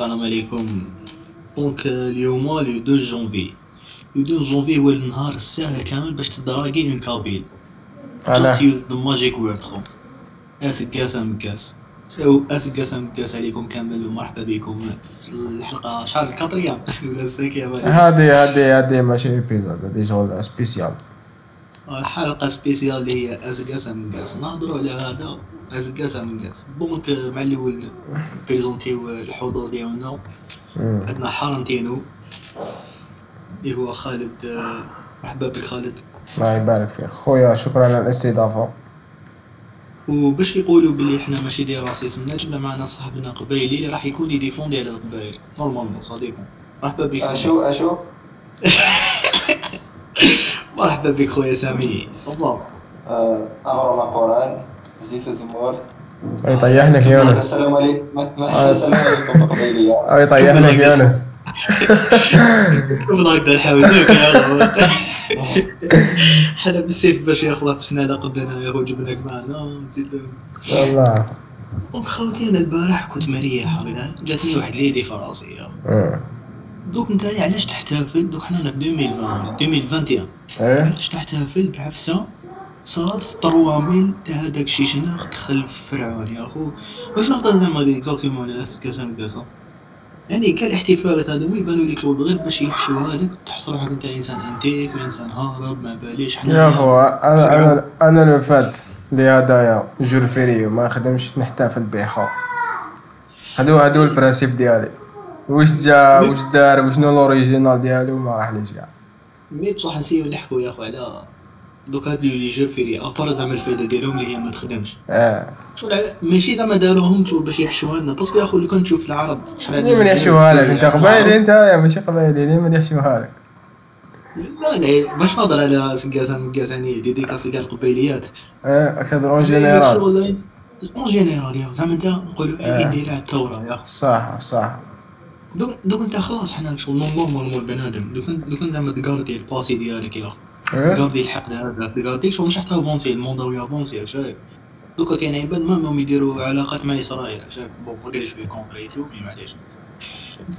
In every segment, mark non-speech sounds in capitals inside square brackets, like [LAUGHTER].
السلام عليكم. donc اليوم le 2 janvier le 2 جونفي هو النهار الساهل كامل باش ت draguer une kabyle أنا use the magic word خو aseggas ameggaz سو aseggas ameggaz عليكم كامل ومرحبا بكم في الحلقة شحال ال quatrième ولا ال cinquième هادي هادي هادي ماشي épisode هادي شغل spéciale حلقة سبيسيال اللي هي aseggas ameggaz نهضروا على هذا aseggas ameggaz donc مع الأول présenter و الحضور ديالنا. عندنا حارنتينو اللي هو خالد مرحبا بك خالد. الله يبارك فيك. خويا شكرا على الاستضافة. وباش يقولوا بلي حنا ماشي ديال racisme جبنا معنا صاحبنا قبايلي اللي راح يكون ي défendre على القبايل normalement صديقنا مرحبا بك. أشو أشو؟ [LAUGHS] مرحبا بك خويا سامي. صباح آه، اغرى ما قرأن. زيت زمور يطيحنا في يونس. السلام عليكم السلام عليكم قبيلية أو يطيحنا في يونس. الحوزوك يا أخو. حنا بالسيف باش ياخذها في سنة قبلنا يا جبناك معنا نزيد والله دونك خوتي أنا البارح كنت مريح جاتني واحد ليدي في راسي. دوك انت علاش تحتفل دوك حنا في 2020 2021 إيه. علاش تحتفل بعفسه صارت في الطرواميل. تاع هذاك الشيشناق دخل في فرعون يا أخو. واش نهضر زعما اكزاكتومون على كاسا كاسا يعني كان الاحتفالات هذوما يبانوا لك شغل غير باش يحشوها لك تحس روحك أنت إنسان إنتيك وانسان هارب ما باليش. حنا يا خو أنا أنا أنا لو فات لي هدايا جور فيريو ما خدمش نحتفل به خو. هادو هادو البرانسيب ديالي. واش جا واش دار وشنو لوريجينال ديالو؟ ما راح ليش كاع مي بصح نسيو نحكوا يا اخو على دوك هاد لي جو فيري ابار زعما الفايدة ديالهم اللي هي ما تخدمش. آه. شغل ماشي زعما داروهم باش يحشوها لنا. باسكو يا اخو اللي كنت تشوف العرب شحال من يحشوها لك. أنت قبايلي أنت يا ماشي قبايلي ليه من يحشوها لك؟ لا لا باش نهضر على سكازا مكازاني ديديكاس لكاع القبيليات. آه أكثر اون جينيرال اون جينيرال يا. زعما أنت نقولوا. اي ندير على الثورة يا. صح صح. دوك دوك انت خلاص حنا شغل نورمال مول بنادم. دوك دوك زعما تقاردي الباسي ديالك يا آه تقاردي الحقد هذا تقاردي شغل مش حتى افونسي الموند ويا افونسي شايف دوكا كاين عباد ما هم يديروا علاقات مع إسرائيل شايف بون قالش شوية كونتريتو مي معليش.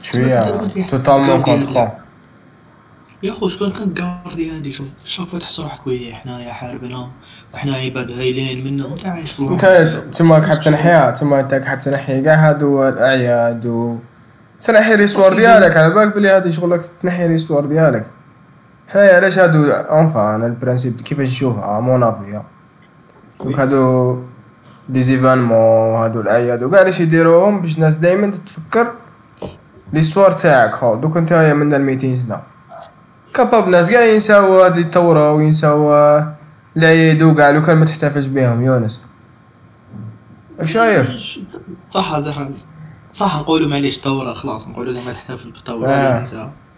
شوية توتالمون كونتخون يا خو شكون كان كاردي هادي شو شوف تحس روحك وي حنايا حاربنا وحنا عباد هايلين منا وانت عايش في انت تما حاب تنحيها تما انت حاب تنحي كاع هادو الأعياد و تنحي l'histoire ديالك على بالك بلي هادي شغلك تنحي l'histoire ديالك. حنايا علاش هادو enfin أنا ال principe كيفاش نشوفها mon avis دوك هادو les événements هادو الاعياد وكاع علاش يديروهم باش الناس دايما تتفكر ليستوار تاعك. خو دوك نتايا من 200 سنه كاباب ناس كاع ينساو هادي الثوره وينساو العيد وكاع لو كان ما تحتفلش بهم يونس. شايف صح صح. صح نقولوا معليش ثورة خلاص نقولوا زعما تحتفل بالثورة آه.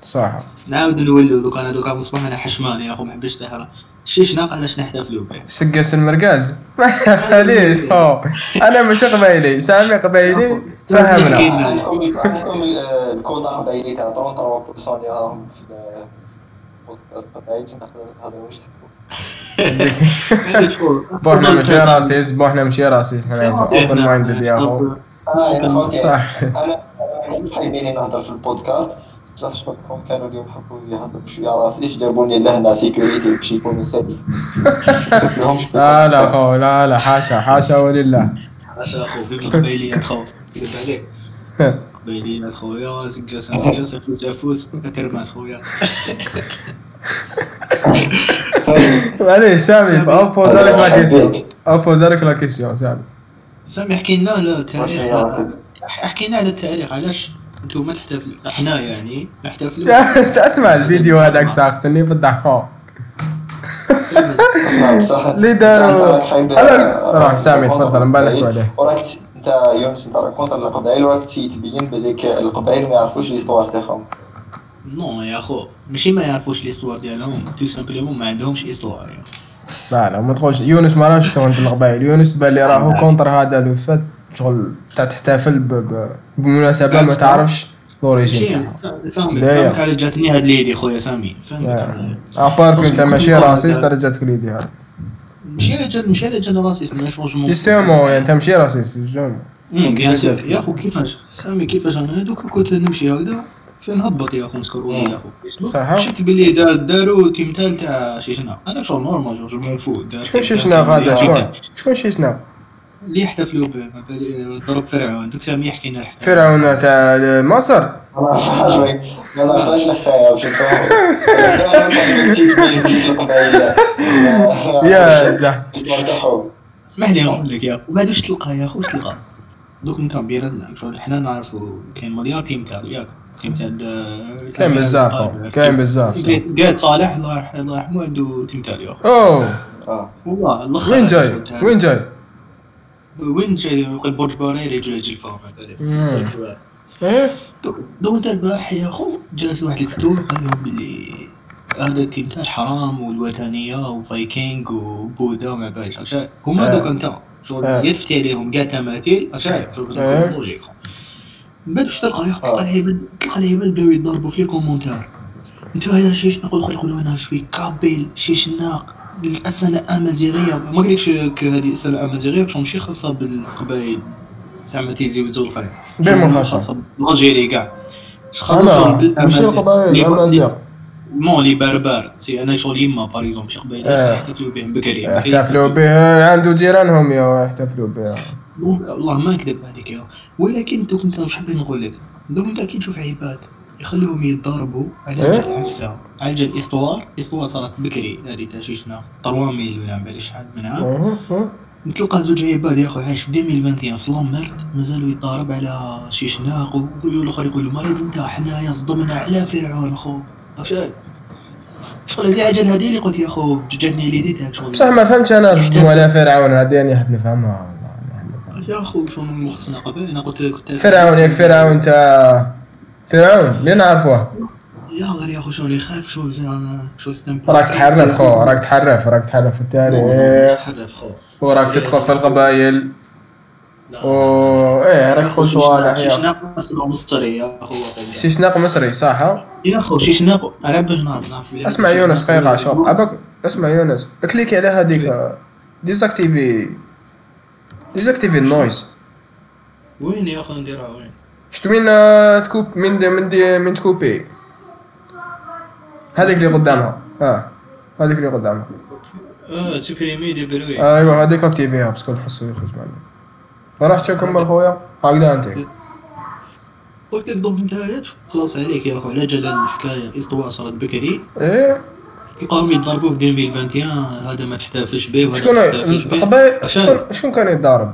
صح نعاود نولوا دوك أنا دوك مصباح أنا حشمان يا اخو ما حبيتش تحرى شيش ناقة علاش نحتفلوا به سقس المرقاز ما ليش هو أنا مش قبايلي سامي قبايلي فهمنا عندكم عندكم ال- الكودا قبيلي تاع 33% اللي راهم في البودكاست نهضر واش هذا شكون بوحنا ماشي راسيس بوحنا ماشي راسيس حنا اوبن مايندد يا اخو آه صح. أنا حايبيني نهضر في البودكاست. بصح شكونكم كانوا اليوم حبوا يهضروا شوية راسي. جابوني؟ لهنا سيكوريتي باش يكونوا سالي [LAUGHS] لا لا خو لا لا. حاشا حاشا ولله. اش أخو فيك القبيليات خو كذب عليك. قبيليات خويا سكاس سكاس فوس فوس ترماس خويا معليش [LAUGHS] سامي ابوز لك لا كيسيون ابوز لك لا كيسيون سامي. سامي احكي لنا على التاريخ احكي لنا على التاريخ علاش أنتم ما تحتفلوا إحنا يعني نحتفلوا اسمع الفيديو هذاك [LAUGHS] ساختني بالضحك خو أسمع بصح اللي داروا- روح سامي، تفضل، نبالغوا عليه. وراك انت يونس انت راك contre القبائل وراك تبين بليك القبائل ما يعرفوش l'histoire تاعهم non يا أخو ماشي ما يعرفوش l'histoire ديالهم tout simplement ما عندهمش histoire يعني. لا لا ما تقولش. يونس ما راهش contre القبائل يونس بان لي راهو contre هذا لو فات شغل تاع تحتفل بمناسبة ما تعرفش لوريجين. تاعها على جاتني هاد ليدي خويا سامي. فاهمك ابارك انت ماشي راسيست راه جاتك ليدي هذا ماشي على جد ماشي على جد راسي ما شونجمون جوستومون يعني انت ماشي راسيست سور حاجات. يا خو كيفاش؟ سامي كيفاش؟ أنا هذوك كنت نمشي هكذا. فين هبط يا خو نسكروا يا خو صح. شفت باللي دار داروا تيمثال تاع شيشنا. أنا شغل نورمال جو مون فو دار- شكون شي شناق هذا شكون شكون شي شناق اللي يحتفلوا به. ضرب فرعون. دوك سامي يحكي لنا فرعون تاع مصر؟ [LAUGHS] ما نعرفهاش ما نعرفهاش الحكاية واش نفهم يا تاعهم اسمح لي نقول لك يا وبعد واش تلقى يا خو واش تلقى؟ دوك انت بيرنا حنا نعرفوا كاين مليار تيمثال ياك. آه، كاين بزاف. كاين بزاف. قاعد صالح الله يرحمه الله يرحمه عنده تيمثال يا أوه. آه. والله الآخر وين جاي؟ وين جاي؟ وين جاي؟ يقول برج باريلي جاي يجي مم. إيه؟ دوك أنت البارح يا خو جات واحد الفتوح قال لهم باللي هذا التمثال حرام والوثنية وفايكينج وبوذا وما شايف هما آه. دوك انت شغل آه. يفتي عليهم كاع تماثيل شايف شغل آه. لوجيك من بعد واش تلقى يا. تلقى العباد تلقى العباد بداو يضربوا في لي كومونتير أنت يا شيش نقول يقولوا أنا شوي كابيل شيشناق الأسنة أمازيغية ما قلتش ك- هذه الأسنة أمازيغية؟ شو ماشي خاصة بالقبائل تاع ما تيزي وزول خير بين من خاصة؟ بالجيري كاع. شغل أنا ماشي القبائل مون لي بربر. سي أنا شغل يما باغ اكزومبل شي قبائل آه. يحتفلوا بهم بكري يحتفلوا به عنده جيرانهم يا يحتفلوا به والله ما نكذب عليك يا ولكن دوك انت واش حبيت نقول لك؟ دوك انت كي تشوف عباد يخلوهم يتضاربوا على إيه؟ على جال اسطوار اسطوار صارت بكري. هذه تاع شي شنا طرواميل ولا ما باليش شحال من عام أها، أها. تلقى زوج عباد يا اخو عايش في 2021 في لامرد مازالوا يضارب على شي شناق ويقولوا الآخر يقولوا مريض انت حنايا صدمنا على فرعون شايف شغل هذه عجل هذه اللي قلت يا أخو جاتني ليدي تاعك شغل. بصح ما فهمتش أنا صدموا على فرعون هذه أنا حاب نفهمها والله، أنا حاب نفهمها. يا أخو شنو مخصنا قبل أنا قلت كنت فرعون ياك فرعون تاع فرعون اللي نعرفوه يا غير يا أخو شغل يخاف شو استم راك تحرف خو راك تحرف راك تحرف في التاريخ. حرف خو. وراك تدخل في القبائل. و إيه راك تقول صوالح شي يا شناق أصلا مصري يا أخو شي شناق مصري صح؟ يا أخو شي شناق أنا باش نعرف اسمع يونس دقيقة شوف اسمع يونس. كليكي على هذيك ديزاكتيفي ديزاكتيفي النويز وين يا اخو نديرها وين شتو من تكوب من دي من دي من تكوبي هذيك اللي قدامها آه هذيك اللي قدامها آه سوبريمي دي بروي ايوا هذيك اكتيفيها باسكو نحسو يخرج من عندك راح كمل خويا هكذا انت قلت لك انت خلاص عليك يا اخو على جال الحكاية اسطوره صارت بكري إيه تلقاهم يضربوا في 2021 هذا ما تحتفلش به شكون شكون شكون كان يتضارب.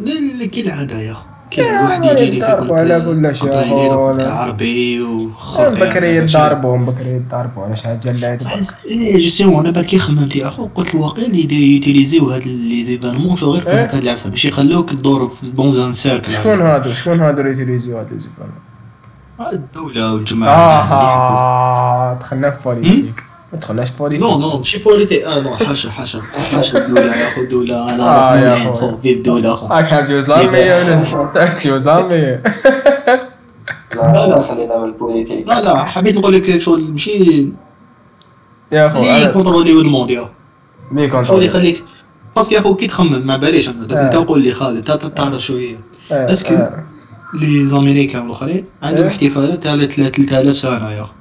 لا كالعاده يا اخو كاين واحد يجي يضربوا على كل شيء، يضربوا عربي وخرطي بكري يتضاربوا بكري يتضاربوا. على شحال جلاد إيه جوستيمون أنا بعد كي خممت يا اخو قلت الواقع اللي دي يوتيليزيو هاد لي زيفينمون شو غير في إيه. هاد العفسه باش يخلوك تدور في بونزان سيركل شكون هادو؟ شكون هادو اللي يتيليزيو هاد الزبال الدولة والجماعة آه دخلنا في بوليتيك. ما دخلناش في بوليتيك. نو نو ماشي بوليتيك. آه نو حاشا حاشا حاشا الدولة يا اخو الدولة أنا آه، أخوي. خو في الدولة اخو راك حاب تجوز الارمية ولا تجوز الارمية لا لا خلينا من البوليتيك. لا لا حبيت نقول لك شغل ماشي. يا أخو اللي أنا يكونتروليو الموند يا اخو لي شغل يخليك باسكو يا أخو كي تخمم ما باليش أنا. دوك آه. انت قول لي خالد تعرف شوية آه، est-ce que آه. les Américains الاخرين عندهم إيه. احتفالات على 3000 سنة يا اخو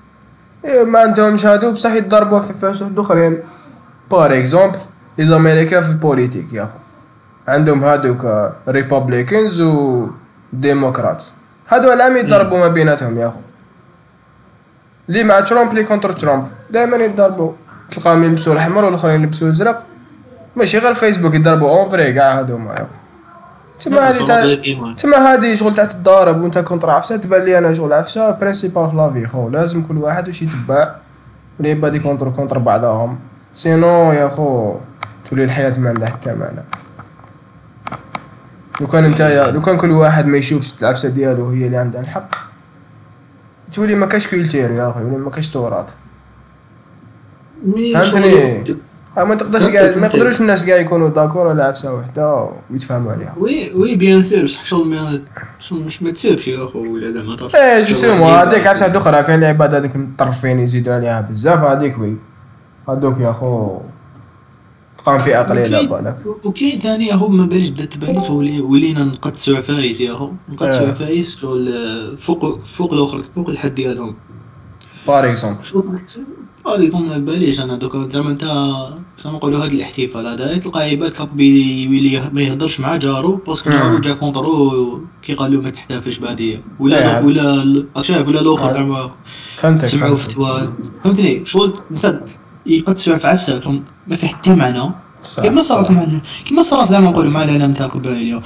إيه، ما عندهمش هادو. بصح يتضربوا في فاس واحد اخرين par exemple les Américains في ال politique يا اخو عندهم هادوك Republicans و démocrates هادو العام يتضربوا ما بيناتهم يا اخو les مع ترامب les contre ترامب؟ دائما يتضربوا. تلقاهم يلبسوا الأحمر والأخرين يلبسوا الأزرق. ماشي غير فيسبوك يضربوا. en vrai كاع هادو ما يا اخو تما هادي تاع تما هادي شغل تاع تضارب وانت contre عفسة تبان لي أنا شغل عفسة principale في la vie خو لازم كل واحد واش يتبع واللي يبادي contre contre بعضهم. sinon يا خو تولي الحياة ما عندها حتى معنى لو كان انت لو كان كل واحد ما يشوفش العفسة ديالو هي اللي عندها الحق. تولي ما كاش culture يا أخي ولي ما كاش تراث فهمتني؟ ما تقدرش كاع ما يقدروش الناس كاع يكونوا d'accord على عفسة وحدة ويتفاهموا عليها. oui oui bien sûr بصح شغل ما شغل مش ما تسيبش يا أخو ولا زعما تعرف إيه justement هذيك عفسة واحدة أخرى كاين العباد هذوك المطرفين يزيدوا عليها بزاف هذيك oui. هذوك يا خو قام فئة قليلة وكاين- بالك وكاين ثاني هو ما باليش بدأت تبان ولينا نقدسوا عفايس يا هو نقدسوا آه. عفايس شغل فوق فوق الآخر فوق الحد ديالهم. par exemple شوف باريكم ما باليش أنا دوكا زعما أنت زعما نقولوا هذا الاحتفال هذا تلقاه يبان لك بيلي يولي ما يهضرش مع جارو parce que مم. جارو جا contre و كي قال له ما تحتفلش بهذه ولا إيه. ولا شايف ولا الآخر آه. زعما فهمتك سمعوا. فتوى فهمتني شغل مثلا يقدسوا في عفساتهم ما في حتى معنى كيما صارت صح. مع كيما صارت زعما نقولوا مع الاعلام تاع قبائل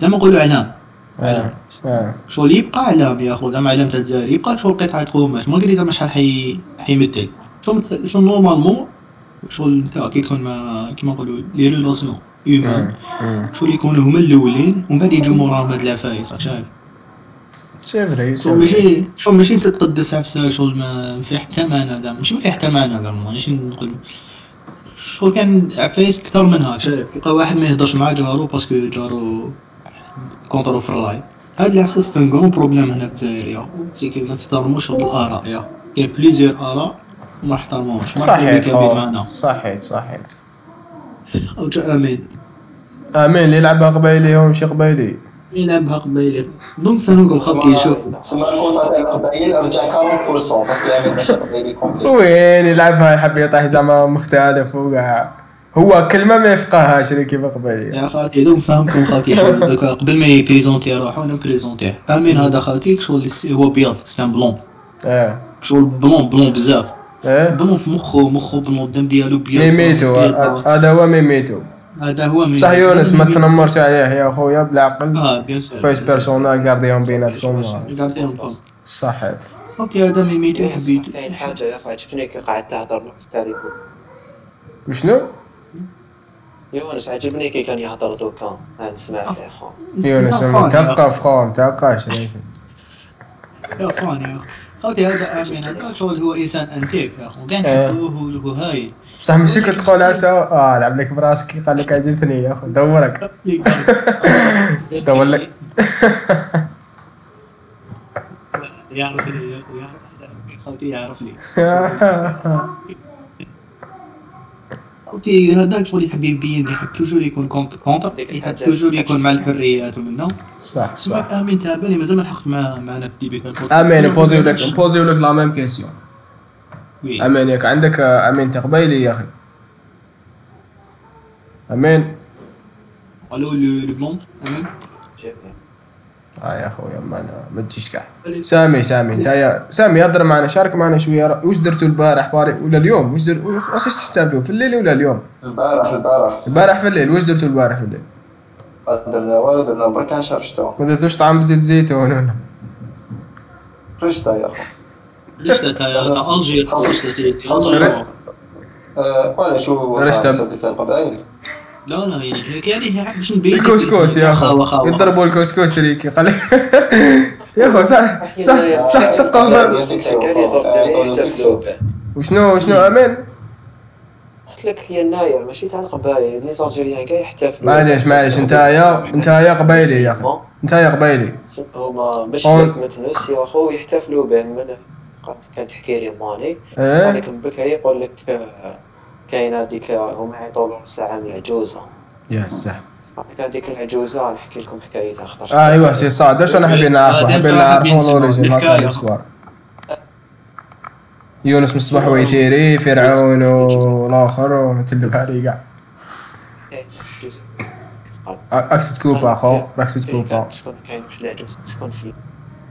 زعما نقولوا اعلام. آه. شغل يبقى اعلام يا أخو زعما اعلام تاع الجزائر يبقى شغل قطعة قماش ما قريت زعما شحال حي حيمثل شغل normalement شغل انت كي تكون مع كيما نقولوا les relations humaines. شغل يكونوا هما الاولين ومن بعد يجوا موراهم هاد العفايس راك شايف c'est vrai vrai. ماشي شغل ماشي انت تقدس عفسك شغل ما في حتى معنى زعما ماشي ما في حتى معنى زعما ماشي نقول شغل كان عفايس كثر من هاك شايف تلقى واحد ما يهضرش مع جارو parce que جارو كونترو في الراي هاد سي ان كرون بروبليم هنا في الجزائر يا سي كي ما تحترموش هاد الاراء يا كاين بليزيور اراء وما احترموش ما صحيت احترموش. بمعنى صحيت صحيت أو جا امين امين اللي يلعبها قبايلي هو ماشي قبايلي يلعبها قبيله دونك فهمكم خاطي شوف سما الكوطا تاع القبائل رجع 40% باسكو يعني ماشي كومبلي وين يلعبها يحب يطيح زعما مختلف وكاع هو كلمه ما يفقهاش اللي كيما قبايلي يا خاطي دوك فهمكم خاطي شوف دوكا قبل ما يبريزونتي روحو أنا بريزونتيه امين هذا خاطيك شغل هو بيض ستان بلون آه شغل بلون بلون بزاف آه بلون في مخو مخو بلون الدم ديالو بيض ميميتو. هذا هو ميميتو. هذا هو ميميتو. صح يونس ما تنمرش عليه يا خويا بالعقل. آه بيان سور. فايس بيرسونال كارديون بيناتكم. صحيت أوكي هذا ميميتو حبيت. كاين حاجة يا أخي عجبتني كي قاعد تهضر في التليفون وشنو؟ يونس عجبني كي كان يهضر دوكا. نسمع فيه. خو يونس مثقف خو مثقف شريف يا اخوان يا خاطي هذا امين هذا شغل هو انسان أنتيك. يا أخو كاع آه. نحبوه هو هاي بصح ماشي كنت تقول عسى. آه لعب لك براسك. قال لك عجبتني يا أخو. دورك. [LAUGHS] دور لك يعرفني يا اخو يعرف- خالتي يعرفني [LAUGHS] خالتي هذاك شغل يحب يبين يحب toujours يكون contre contre يحب toujours يكون مع الحريات ومنه صح صح امين تابعني مازال ما لحقت مع معنا في ال débat امين ن poser و لك ن poser و لك la même question oui. امين ياك عندك امين تقبيلي يا أخي امين ألو لو لو blond امين آه يا خويا ما أنا- ما تجيش كاع سامي سامي أنت يا سامي هضر معنا شارك معنا شوية واش درتوا البارح؟ باري ولا اليوم؟ واش در واش تحتفلوا في الليل ولا اليوم؟ البارح البارح. البارح في الليل. واش درتوا البارح في الليل؟ درنا والو درنا برك عشر شتو ما درتوش طعام بزيت زيتون ولا رشتا يا اخو رشتا تاع الجير رشتا سيدي ولا شو رشتا. القبائل. لا لا يعني هيك يعني هي باش نبين الكسكس يا خاوة. يضربوا الكسكس شريكي قال يا أخو صح صح صح كان به وشنو وشنو؟ آمين. قلت لك يناير ماشي تاع القبائل. لي زالجيريان كاع يحتفلوا. معليش معليش. انت يا انت يا قبايلي يا أخي. انت يا قبايلي هما باش أون- متنس يا خو يحتفلوا به من كانت تحكي لي ماني. هذيك من بكري يقول لك آه، كاين هذيك هما ساعه من العجوزه يا صح هذيك العجوزة نحكي لكم حكايتها خاطر آه ايوا سي صاد. واش أنا حابين حابين حابين نعرفوا نسمعوا لوريجين تاع الحكاية. الاسوار يونس مصباح ويتيري فرعون والآخر ومتلبها لي كاع. راك تكوبا أخو. راك تكوبا كانت شكون كاين واحد العجوز. شكون في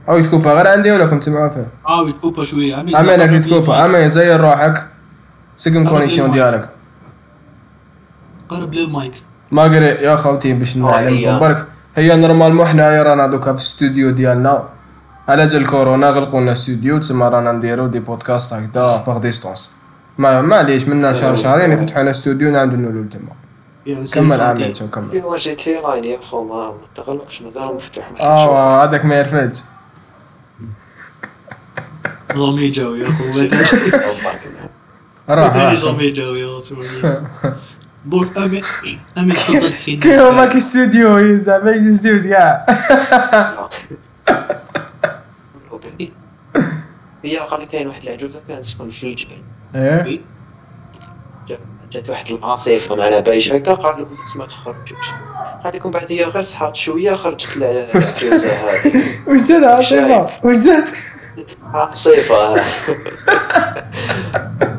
أو تكوبا غير عندي ولا كنت تسمعوا فيه آه بت couper شوية. أمين أمين ت couper أمين. زير روحك. سقم connexion ديالك قرب للمايك ماغري يا خوتي باش نعلمكم هي. برك هي normalement حنايا رانا دوكا في الاستوديو ديالنا على جال كورونا غلقوا لنا الاستوديو تسمى رانا نديرو des podcasts هكذا par distance ما معليش منا شهر شهرين يفتحوا لنا استوديو نعاودو نولو تما كمل امين شو كمل ايوا لاين يا خو ما ما تغلقش مازال مفتوح ما حدش آه هذاك ما يرفدش زومي جاو يا اخو donc امين امين تفضل حكي كي هما استوديو زعما استوديو كاع هي قال كاين واحد العجوزه كانت تسكن في الجبل. إيه. جات واحد العاصفة على بايش هكا قال لهم ما تخرجوش. قال لكم بعد هي غير صحات شوية خرجت العجوزه هذه. [LAUGHS] واش جات عاصفه واش جات؟ عاصفة.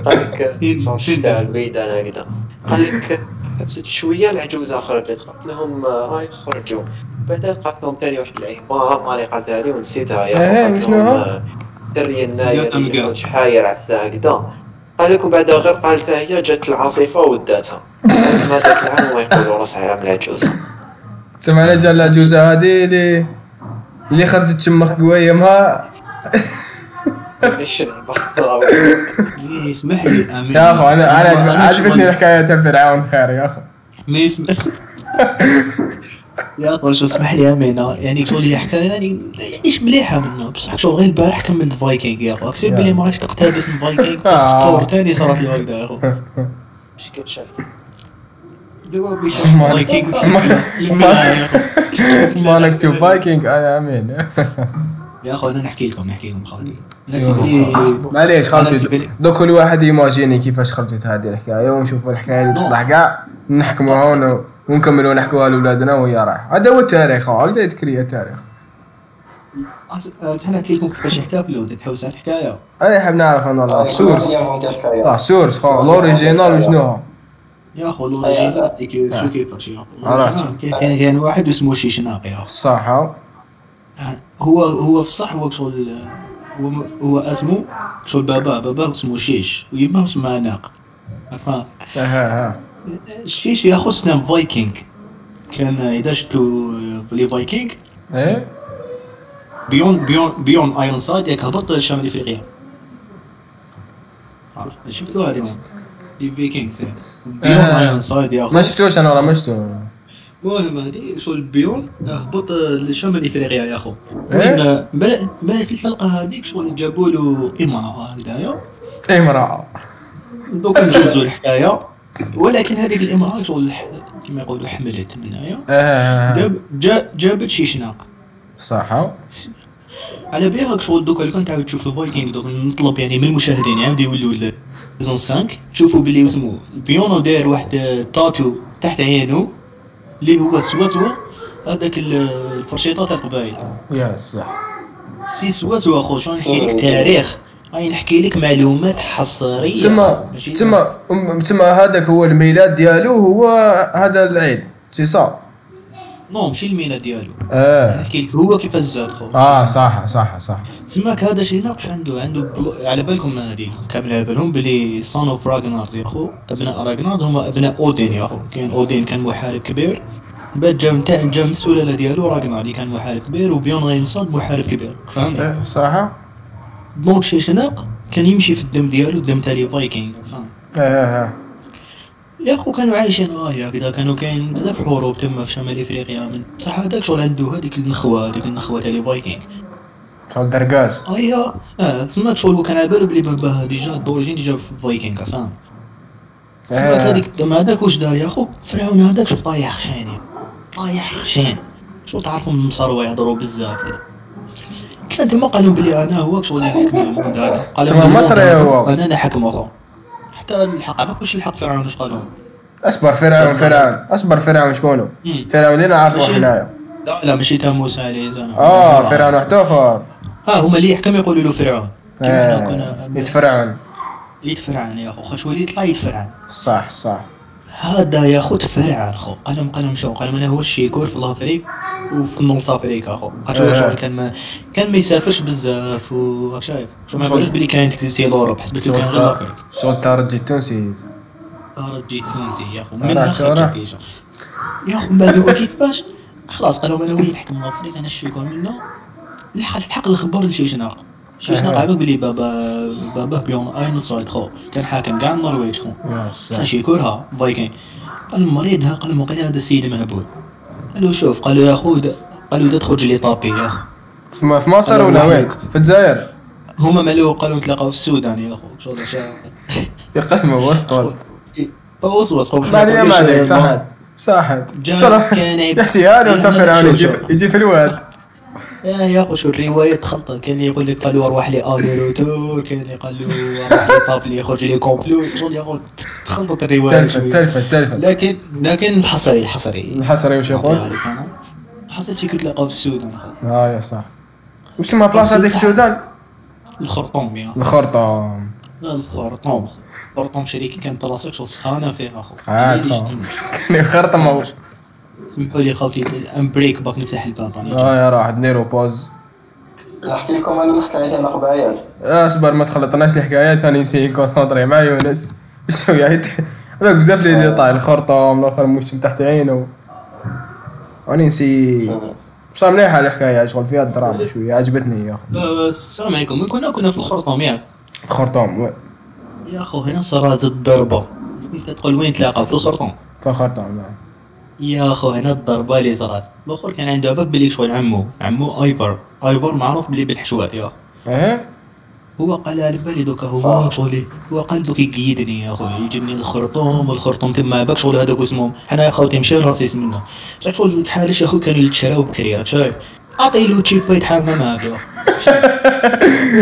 قال لك فرش تاع الميدان هكذا. قال لك حبست شوية العجوزه خرجت قالت لهم آه، هاي خرجوا. بعد قالت لهم ثاني واحد العباره مالقه تاعي ونسيتها. يا قالت شنو دري الناير يفهم اللي قال. خرج حاير عسى هكذا. قال لكم بعد غير قالتها هي جات العاصفة وداتها. [LAUGHS] ما ذاك العام ما يقولوا رأس عام العجوزه سمعنا جا العجوزة هذه اللي اللي خرجت تشمخ قويمها إيش اسمح لي آمين. يا اخو أنا أنا عجبتني تاع فرعون خير يا اخو ما يسمح. يا اخو شو اسمح لي امينه يعني تقول لي حكاية يعني يعني مليحة منه بصح شغل غير البارح كملت فايكنج يا اخو اكسب بلي ما راكش تقتبس من فايكنج بس آه. طور ثاني صارت لي هكذا يا اخو إيش كنت شفت؟ دابا بيشوف ما- تشوف فايكنج أنا آمين. [LAUGHS] يا اخو أنا نحكي لكم نحكي لكم خالي معليش خالتي دو كل واحد ي imaginer كيفاش خرجت هذه الحكاية ونشوفوا الحكاية اللي تصلح. كاع نحكموها ون- ونكملوا نحكوها لاولادنا وهي رايحه هذا هو التاريخ هو هكذا يتكري التاريخ. نحكي لكم كيفاش حكى فلود تحوس على الحكاية. أنا نحب نعرف أنا السورس آه السورس خو لوريجينال وشنو؟ هو يا اخو جيت شو كيفاش يا عرفت. كان كان واحد اسمه شيشناق يا اخو الصح هو هو في الصح هو شغل هو هو اسمه شغل بابا بابا اسمه شيش ويما اسمه ناق عرفان ها ها. الشيش ياخو سنام فايكنج كان إذا شفتوا في لي فايكنج إيه؟ Björn Björn Björn Ironside ياك هبط شمال إفريقيا. هذه les Vikings Björn آه. Ironside ما شفتوش أنا راه ما شفتو. المهم هذه شغل Björn هبط لشمال افريقيا يا أخو. إيه؟ بلا في الحلقة هذيك شغل جابوا له إمرأة. هدايا إيه مراه دوك نجوزوا الحكاية. ولكن هذيك الإمرأة شغل كما يقولوا حملت من هنايا. آه جاب جا جابت شيشناق. صح على بالك شغل دوك كنت عاود تشوف ال Vikings دوك نطلب يعني من المشاهدين يعاود يولوا saison 5 تشوفوا باللي اسمه Björn و داير واحد تاتو تحت عينه اللي هو سواسوا هذاك ال- الفرشيطة تاع القبايل يا صح. سي سواسوا أخو شلون نحكي لك؟ تاريخ. هاي نحكي لك معلومات حصرية. تسمى أم- تسمى هذاك هو الميلاد ديالو هو هذا العيد سي صا نو ماشي المينا ديالو. آه. نحكي لك هو كيفاش زاد خو آه صح صح صح. سماك هذا شيء ناقش عنده عنده بلو... على بالكم هذه كامل على بالهم بلي صون اوف راجنارز يا أخو أبناء راجنارز هما أبناء اودين يا أخو. كان اودين كان محارب كبير. بعد جا نتاع جا من السلاله ديالو راجنار اللي كان محارب كبير وبيون غينسون محارب كبير. فهمت؟ إيه صح donc شيشناق؟ كان يمشي في الدم ديالو الدم تاع les Vikings فهمت؟ آه آه يا أخو كانوا عايشين غاية كذا كانوا كاين بزاف حروب تما في شمال إفريقيا. من بصح هذاك شغل عنده هذيك النخوة هذيك النخوة تاع les Vikings شغل درقاس هي آه تسماك شغل هو كان على بالو بلي باباه déjà d'origine déjà في فايكينغ فاهم آه. هذيك تما هذاك واش دار يا خو فرعون هذاك شو طايح خشاني طايح خشان شو تعرفوا من المصروى يهضروا بزاف كان تما قالوا بلي أنا هو شغل اللي يحكم الموند هذا قالوا مصري هو. أنا نحكم اخو حتى الحق عرفت واش الحق فرعون واش قالوا اصبر فرعون فرعون اصبر فرعون شكونه مم. فرعون نعرفه ماشي- حنايا لا لا ماشي تا موسى عليه آه فرعون واحد اخر ها هما اللي يحكم يقولوا له فرعون؟ كيما آه، يتفرعون. يتفرعن يا أخو خاش ولي يطلع يتفرعن صح صح. هذا يا خو تفرعن خو قالهم قالهم شو؟ قالهم أنا هو الشيكور في l'Afrique وفي North Africa خو خاطر آه. كان ما كان ما يسافرش بزاف وراك شايف؟ شو ما بالوش بلي كانت ت existi l'Europe حسبت كان شغل غير l'Afrique شغل الترجي التونسي؟ رجي تونسي يا أخو. أنا من déjà يا أخو؟ من بعد هو كيفاش خلاص قالوا أنا وين نحكم l'Afrique أنا الشيكور منه. الحق الحق الخبر لشيشناق شيشناق آه. عبالك بلي بابا بابا بيون أين سايد خو. كان حاكم كاع النرويج خو. يا صح خاش يكورها فايكين. المريض قال له قال هذا السيد مهبول قال له شوف. قال له يا خو قال له تخرج لي طابي يا اخو في مصر ولا. وين؟ في الجزائر؟ هما مالو قالوا نتلاقاو في السودان يا اخو شغل شا يقسموا وسط وسط. وص وص ما عليك ما عليك صحت. صحت كان. يحكي هذا وسافر. يجي في الواد. يا يا خو شو الرواية تخلطت كان اللي يقول لك قالوا أروح لي الي روتور كان اللي قال له أروح لي طاب لي يخرج لي كومبلو شغل تخلطت الرواية تلفت. تلفت تلفت. لكن لكن الحصري الحصري. الحصري وش يقول؟ الحصري شي كتلاقاو في السودان. آه يا صح وش اسمها بلاصة هذيك في السودان؟ الخرطوم يا. الخرطوم. لا الخرطوم. الخرطوم شريكي كان بلاصة شغل سخانة فيها خو عاد ليش- خو. كان يخرطم سمحوا لي خوتي un break باك نفتح الباب. آه يا راح نديرو pause نحكي لكم على الحكاية تاع قبايل أصبر ما تخلطناش الحكايات راني نسي ن concentrer مع يونس هذاك بزاف les détails الخرطوم الآخر موسم تحت عينه راني نسي بصح مليحه الحكاية شغل فيها الدراما شوية عجبتني يا أخي. السلام عليكم. كنا كنا في الخرطوم ياك الخرطوم وين؟ يا أخو هنا صارت الضربة. أنت تقول وين تلاقى؟ في الخرطوم في الخرطوم نعم. يا اخو هنا الضربة اللي صارت. الآخر كان عنده باك بلي شغل عمو عمو ايبر ايبر معروف بلي بالحشوات يا إيه؟ هو قال على بالي دوكا هو شغل هو قال دوك يقيدني يا اخو يجيني الخرطوم والخرطوم تما باك شغل هذاك اسمهم حنا يا خوتي مشي راسيس منه شاك شغل الحالش يا اخو كانوا يتشراو بكري شايف؟ أعطيه له تشيب يتحمى معاك يا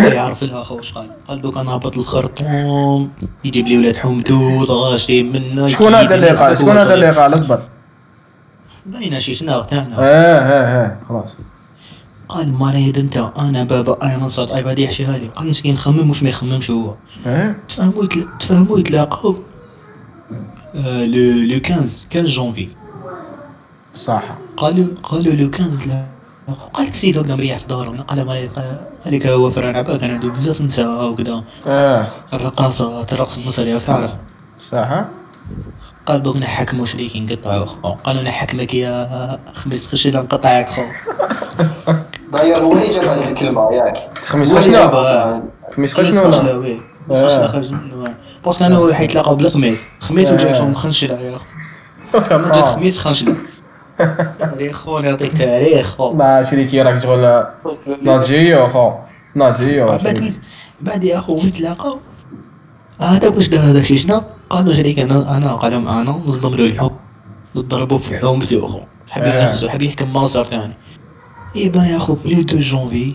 هو يعرف لها أخو واش قال. قال دوك أنا هبط الخرطوم يجيب لي ولاد حمدو غاشي منه شكون هذا اللي قال؟ شكون هذا اللي قال؟ أصبر. باينه شي شنو تاعنا إيه إيه إيه خلاص. قال مريض أنت أنا بابا أنا نصاد أي بعد يحشي هذه قال مسكين خمم وش ما يخممش هو. إيه تفهموا. تفهموا يتلاقوا؟ آه، لو لو 15 15 جونفي صح. قالوا قالوا لو 15 لا. قال لك سيدو قام مريح في دارهم قال مريض قال لك هو فران عباد كان عنده بزاف نساء وكذا. إيه الرقاصات الرقص المصري تعرف. صح؟ قال دوك نحكموا شريك نقطعوا خو قالوا نحكمك يا خميس خشي لا نقطعك خو داير هو اللي جاب هذه الكلمة ياك. خميس جابها. خميس خشنة ولا؟ وي. آه. خشنا خرج منه باسكو كانوا حيتلاقاو بالخميس خميس. آه. وجاك شغل مخنشله يا خرطوم خميس. خنشله يا خو نعطيك تاريخ خو مع شريكي راك شغل ناجيو خو ناجيو بعد يا وين تلاقاو هذاك واش دار هذاك شي شنو؟ قالوا شريك أنا أنا قال لهم أنا نصدم له الحب نضربوا في حومته اخو حبي آه. ينافسوا حبي يحكم مصر ثاني يبا يا أخو في دو جونفي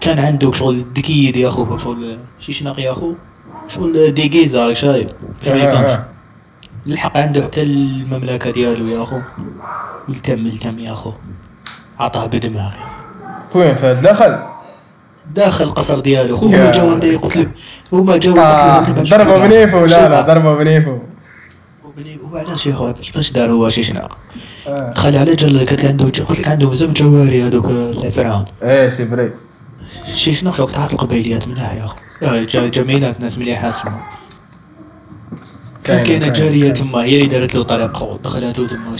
كان عندك شغل دكيد يا أخو شغل شي شناق يا أخو؟ شغل ديجيزا راك شايف شوية آه، كانش آه. الحق عنده حتى المملكة ديالو يا أخو. التم التم يا أخو. عطاه بدماغي. فين في الداخل؟ داخل القصر ديالو يا هما جاو قلت له هما جاو آه، ضربه ب niveau لا لا ضربه ب niveau. وبعدين شي خويا كيفاش دار هو شي شناق آه. دخل على جل له عنده قلت لك عنده بزاف جواري هذوك الفرعون. إيه c'est vrai شي شنو لو تعرف القبيليات ملاح يا آه، جا- جميلات ناس مليحات تما كان كاينة جارية. تما هي اللي دارت له طريق خو دخلته تما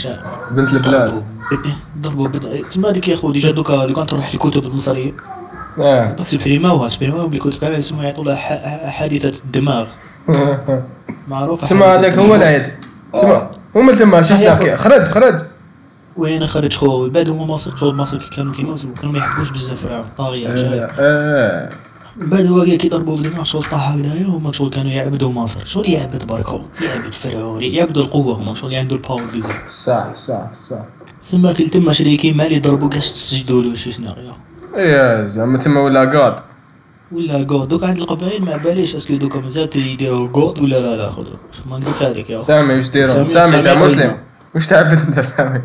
بنت البلاد. ضربوا تما هذيك يا خو déjà دوكا لو كان تروح الكتب المصرية. بس سبريماوها سبريماوها بالكتب كانوا يسموا يعطوا لها حادثة الدماغ. [LAUGHS] معروفة تسمى هذاك هو. العيد. تسمى هم تما شو شناك خرج خرج. وين خرج خو بعد هما مصر كي كانوا كيما كانوا ما يحبوش بزاف فرعون طاغية آه شايف آه. بعد هو كي كيضربوا بدماغ شغل طاح هكذايا هما شغل كانوا يعبدوا مصر شغل يعبد برك هو يعبد فرعون يعبد القوة هما شغل يعبدوا الباور بزاف. صح صح صح. تسمى كي تما شريكي مالي ضربوا كاش تسجدوا له شي شنو يا إيه زعما تما ولا قاط ولا جود دوك عند القبائل ما باليش اسكو دوكا مازال يديروا جود ولا لا لا خذوا ما نقولش هذيك يا. سامي وش ديرهم سامي- سامي تاع سامي مسلم. وش تعبت انت سامي؟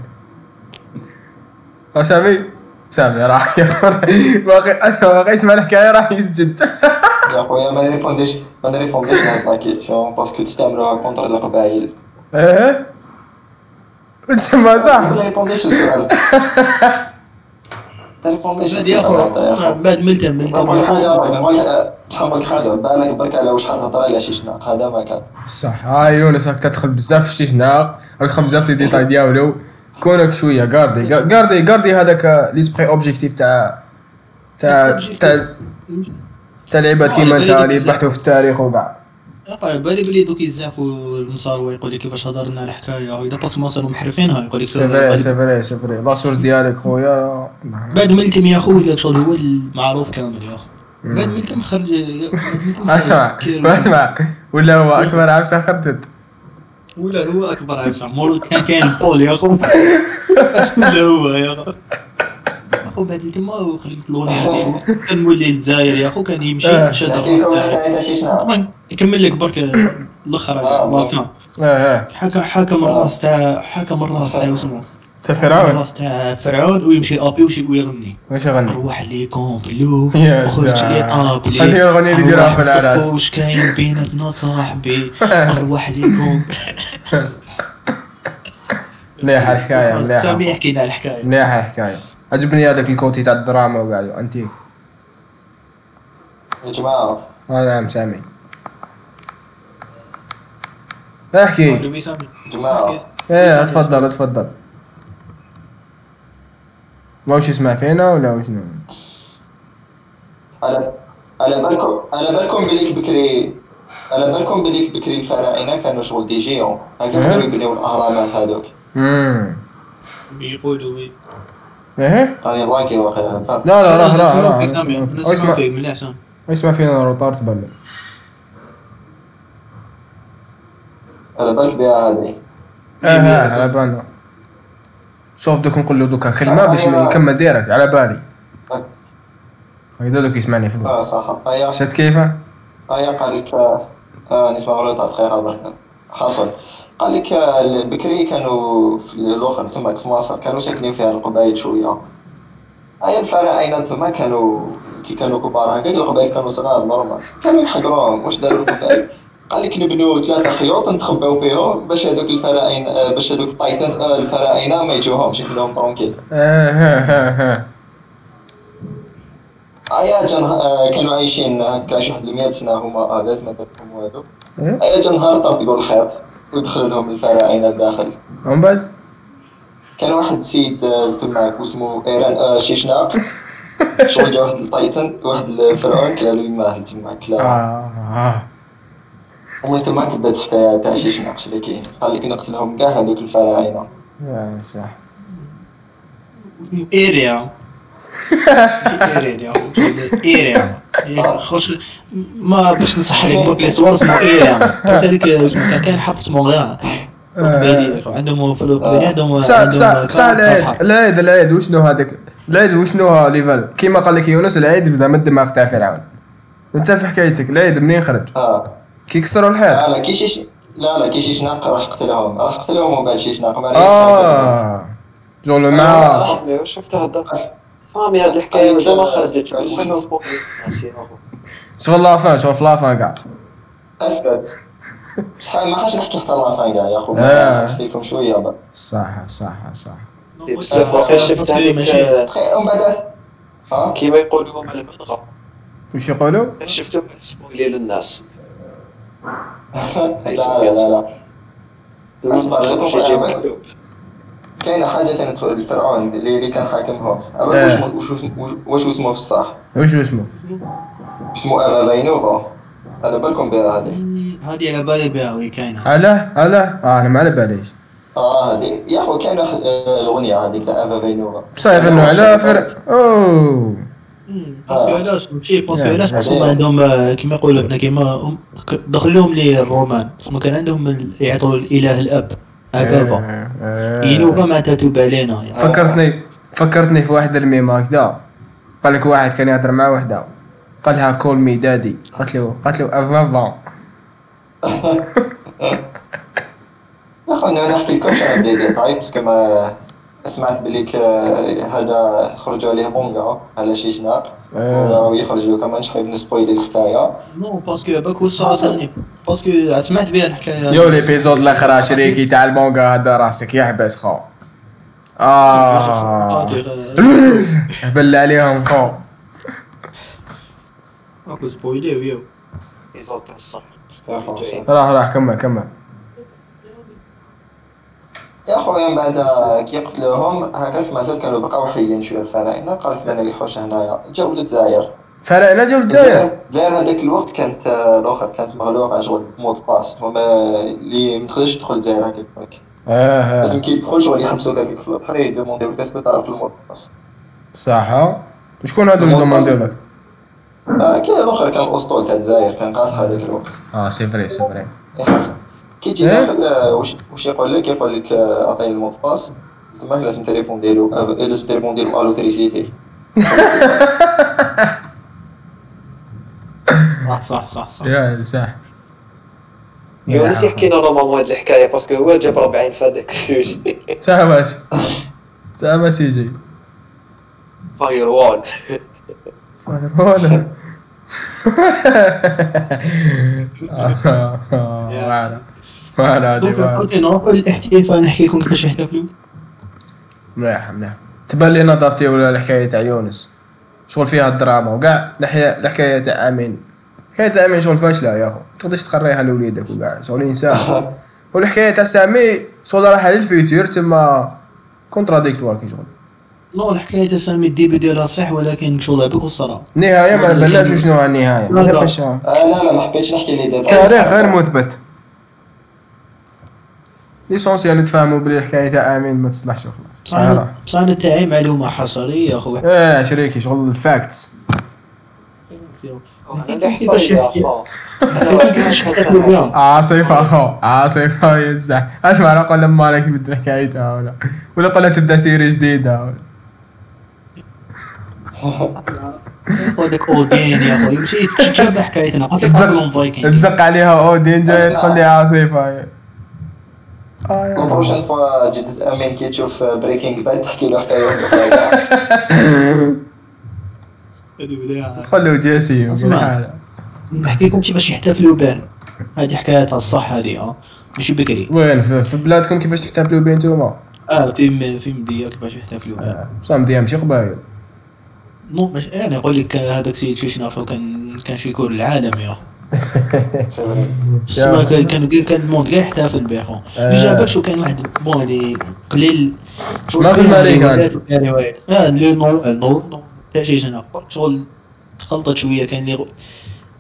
سامي؟ سامي راح. [LAUGHS] باقي أسمع باقي يسمع الحكاية راح يسجد. [LAUGHS] يا خويا ما نريفونديش ما نريفونديش la question parce que تستعملوها contre القبائل إيه؟ تسمى صح. ما نريفونديش بعد [LAUGHS] خو بعد ملتم نقول حاجة بالك برك على واش حتهضر على شي شناق هذا ما كان صح. هاي يونس راك تدخل بزاف في الشيشناق راك تدخل بزاف في les détails ديالو كونك شوية garder garder garder هذاك l'esprit objectif تاع تاع تاع تاع العباد كيما انت اللي يبحثوا في التاريخ وكاع على بالي بلي دوك يزعفوا المصاروي يقول لك كيفاش هضرنا الحكاية اذا parce que مصاروة محرفينها يقول لك c'est vrai c'est vrai c'est vrai la source ديالك خويا بعد ملتم يا اخو ولا شغل هو المعروف كامل يا اخو بعد ملتم خرج اسمع اسمع ولا هو اكبر عبسه خرجت ولا هو اكبر عيب مور كان كاين بول يا اخو ولا هو يا اخو خو بعد تما وخليت الاغنيه كنولي للجزائر يا خو كان يمشي آه. شاد تاع يكمل لك برك الآخر آه، آه آه. حكم حكم الرأس تاع حكم الرأس تاع اسمه تا فرعون. الرأس تاع فرعون ويمشي أبي ويغني. واش يغني. روح [LAUGHS] لي كومبلو يا وخرج. لي ابلي هذه هي الأغنية اللي أروح في العراس. واش كاين بيناتنا صاحبي. [LAUGHS] روح لي كوم مليحة الحكاية [LAUGHS] سامي مليحه يحكي لنا الحكاية. مليحة الحكاية. عجبني هذاك ال côté تاع الدراما وكاع أنتيك. يا جماعة. آه نعم سامي. احكي. يا جماعة إيه تفضل تفضل واش يسمع فينا ولا وشنو على على بالكم على بالكم بليك بكري على بالكم بليك بكري الفراعنه كانوا شغل des géants هكا أه. كانوا يبنيو الأهرامات هذوك امم يقولوا oui. إيه؟ لا لا راه راه راه اسمع فيك اسمع فينا retard تبلل على بالك بها هذه آه آه على بالنا. شوف دوك نقول له دوكا كلمه باش يكمل direct على بالي. هيدا دوك يسمعني في آه الوقت صح. هيا شفت كيفه؟ هيا قال لك آه نسمع retard دقيقه برك حصل. قال لك آه، بكري كانوا في الآخر ثم في مصر كانوا ساكنين فيها القبائل شوية. هيا الفراعنه ثم كانوا كي كانوا كبار. هكاك القبائل كانوا صغار normal كانوا يحقروهم واش داروا القبائل؟ قال لك نبنوا ثلاثة خيوط نتخباو فيهم باش هذوك الفراعنه آه، باش هذوك ال titans آه، الفراعنه ما يجوهمش يخلوهم tranquille آه. ايا جا نه- آه، كانوا عايشين هكا شي واحد المية سنة هما آه لازم هذوك إيه؟ ايا جا نهار طرطقوا الحيط ودخلوا لهم الفراعنة لداخل ومن بعد؟ كان واحد السيد آه، تماك واسمه إيرين آه شيشناق [LAUGHS] شغل جا واحد ال titan واحد الفرعون كلالو يماه تماك لا. آه ومن تماك بدات الحكاية تاع شيشناق كاين قال لك نقتلهم كاع هذوك الفراعنة يا صح اريا اريا اريا خوش ما باش نصح لك الصور اسمه اريا بس هذيك اسمه كان كاين حرف اسمه غا عندهم في عندهم بصح بصح العيد العيد العيد وشنو هذاك العيد وشنو ليفل كيما قال لك يونس العيد بدا من الدماغ تاع فرعون انت في حكايتك العيد منين خرج آه. كي كسروا الحيط لا لا كي شيش لا لا كي شيشناق راح قتلهم راح قتلهم ومن بعد شيشناق ما آه جولو مع لحظة شفت هذا فهمي هذه الحكاية ولا ما خرجت شنو الناس يا أخو. شغل لافان شوف لافان كاع اسكت شحال ما حاش نحكي حتى لافان كاع يا خو آه. نحكي لكم شوية صح صح صح. بزاف واقع شفت هذيك؟ ومن بعد كيما يقولوا؟ على الملغى وش يقولوا؟ شفتوا؟ سبويلي للناس. [LAUGHS] لا لا لا. لا كاينة حاجة الفرعون اللي كان حاكمهم أما آه. واش واش واش اسمه في الصح؟ وش اسمه؟ اسمه أبا بينوفا على بالكم بها هذه؟ هذه على بالي بها oui كاينة. علاه علاه آه أنا ما على باليش آه هذه. يا اخو واحد آه، الأغنية هذيك تاع أبا بينوفا بصح يغنوا على فرع أوه. parce que علاش ماشي parce que آه، علاش هذه- عندهم آه، كيما يقولوا هنا كيما دخلوا لهم les Romains اسمو كان عندهم يعطوا الإله الأب. ابابا آه، آه. ينوفا ما تتوب علينا. يعني. فكرتني فكرتني في واحد الميم هكذا. قال لك واحد كان يهضر مع وحدة. قال لها call me daddy قالت له قالت له افافا أنا نحكي لكم أنا بديت طيب parce que ما سمعت بليك آه، هذا خرجوا عليه بونغا على شي شناق آه. راهو يخرجوا كمان شحال نسبويلي الحكاية non parce que باك هو parce que سمعت بها الحكاية يو l'épisode الآخر شريكي تاع المونغا هذا راسك يحبس خو آه هبل عليهم خو اكو سبويلي ويو راح راح كمل كمل يا خويا من بعد كي قتلوهم هكاك مازال كانوا بقاو حيين شوية الفراعنه قال لك أنا اللي حوش هنايا. جاو للجزائر جو الجزائر الجزائر هذاك الوقت كانت آه، الآخر كانت مغلوقة شغل mot de passe هما اللي ما تقدرش تدخل الجزائر هكاك آه. لازم. كي تدخل شغل يحبسوا ذاك في البحر يدومونديو لك est-ce que تعرف ال mot de passe صح ها وشكون هادو اللي دومونديو لك؟ آه، كاين الأخر كان الأسطول تاع الجزائر كان قاصح هذاك الوقت. آه c'est vrai c'est vrai. كي تجي إيه؟ داخل آه، واش يقول لك؟ يقول لك آه، أعطيني ال mot de passe تما لازم تليفون ديالو لازم تليفون ديالو الوتريسيتي [LAUGHS] صح صح صح صح يا صح يونس يحكي لنا normalement هاد الحكاية parce que هو جاب ربعين في هذاك ال sujet تا باش تا باش يجي firewall firewall واعرة واعرة هادي donc واعرة. قلت نروحو للاحتفال نحكي لكم كيفاش يحتفلوا مليح مليح تبان لي نادابتي ولا الحكاية تاع يونس شغل فيها الدراما وكاع الحكاية تاع امين الحكاية تاع شغل فاشلة يا أخو. تقدرش تقريها لوليدك وكاع شغل إنسان. والحكاية تاع سامي شغل رايحة لل futur تما contradictoire كي شغل non الحكاية تاع سامي ال début ديالها صحيح ولكن شغل بك والصرا النهاية ما باناش شنو هي النهاية؟ ما لا. آه لا لا ما حبيتش نحكي لي دابا. التاريخ غير مثبت. ليسونسيال نتفاهموا بلي الحكاية تاع أمين ما تصلحش وخلاص بصح أنا تاعي معلومه حصرية يا اخو آه شريكي شغل الفاكتس أنا حصل يا اخو يجزع اسمع لا قول لما راك تبدا حكايتها ولا ولا قول تبدا سيري جديده ولا هذاك اودين يا اخو يمشي تجاب حكايتنا لك تزق عليها اودين جاي تقول لي عاصفه آه لا بروشين فوا جدة امين كي تشوف بريكنج باد تحكي له حكايه له جيسي. أسمع. نحكي لكم كيفاش يحتفلوا به هذه حكايه تاع الصح هذه آه. ماشي بكري. وين؟ في, بلادكم كيفاش تحتفلوا بين نتوما؟ آه في في مديه كيفاش يحتفلوا آه، صام ديام ماشي قبايل نو مش أنا نقول لك هذاك السيد شي نعرفو كان كان شي يكون العالم يا تسمى [LAUGHS] كان كان كان الموند كاع يحتفل به أخو. آه. ما جابكش وكان واحد بون اللي قليل. ما في الماريكان. آه نور النور تاع شي جنا شغل تخلطت شوية كان اللي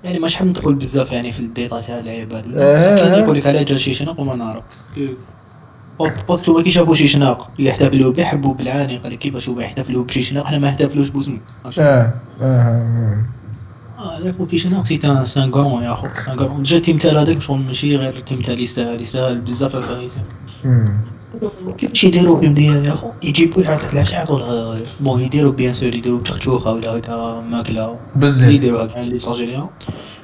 يعني مش حاب ندخل بزاف يعني في الديتا تاع العباد. آه. كان يقول لك على جا شي شناق وما نعرف. بوت هما كي شافوا شي شناق يحتفلوا به حبوا بالعاني قال لك كيفاش هما يحتفلوا بشي شناق حنا ما نحتفلوش بوسمو آه. آه. آه يا خوتي شنو سي ان سي ان غرون يا خو سي ان غرون جا التمثال هذاك شغل ماشي غير التمثال يستاهل يستاهل بزاف الفايز كيفاش يديروا بمديه يا خو لها تاع يعطوا لها بون يديروا بيان سور يديروا تشخشوخه ولا هكا ماكله بالزيت يديروا هكا لي سالجيريان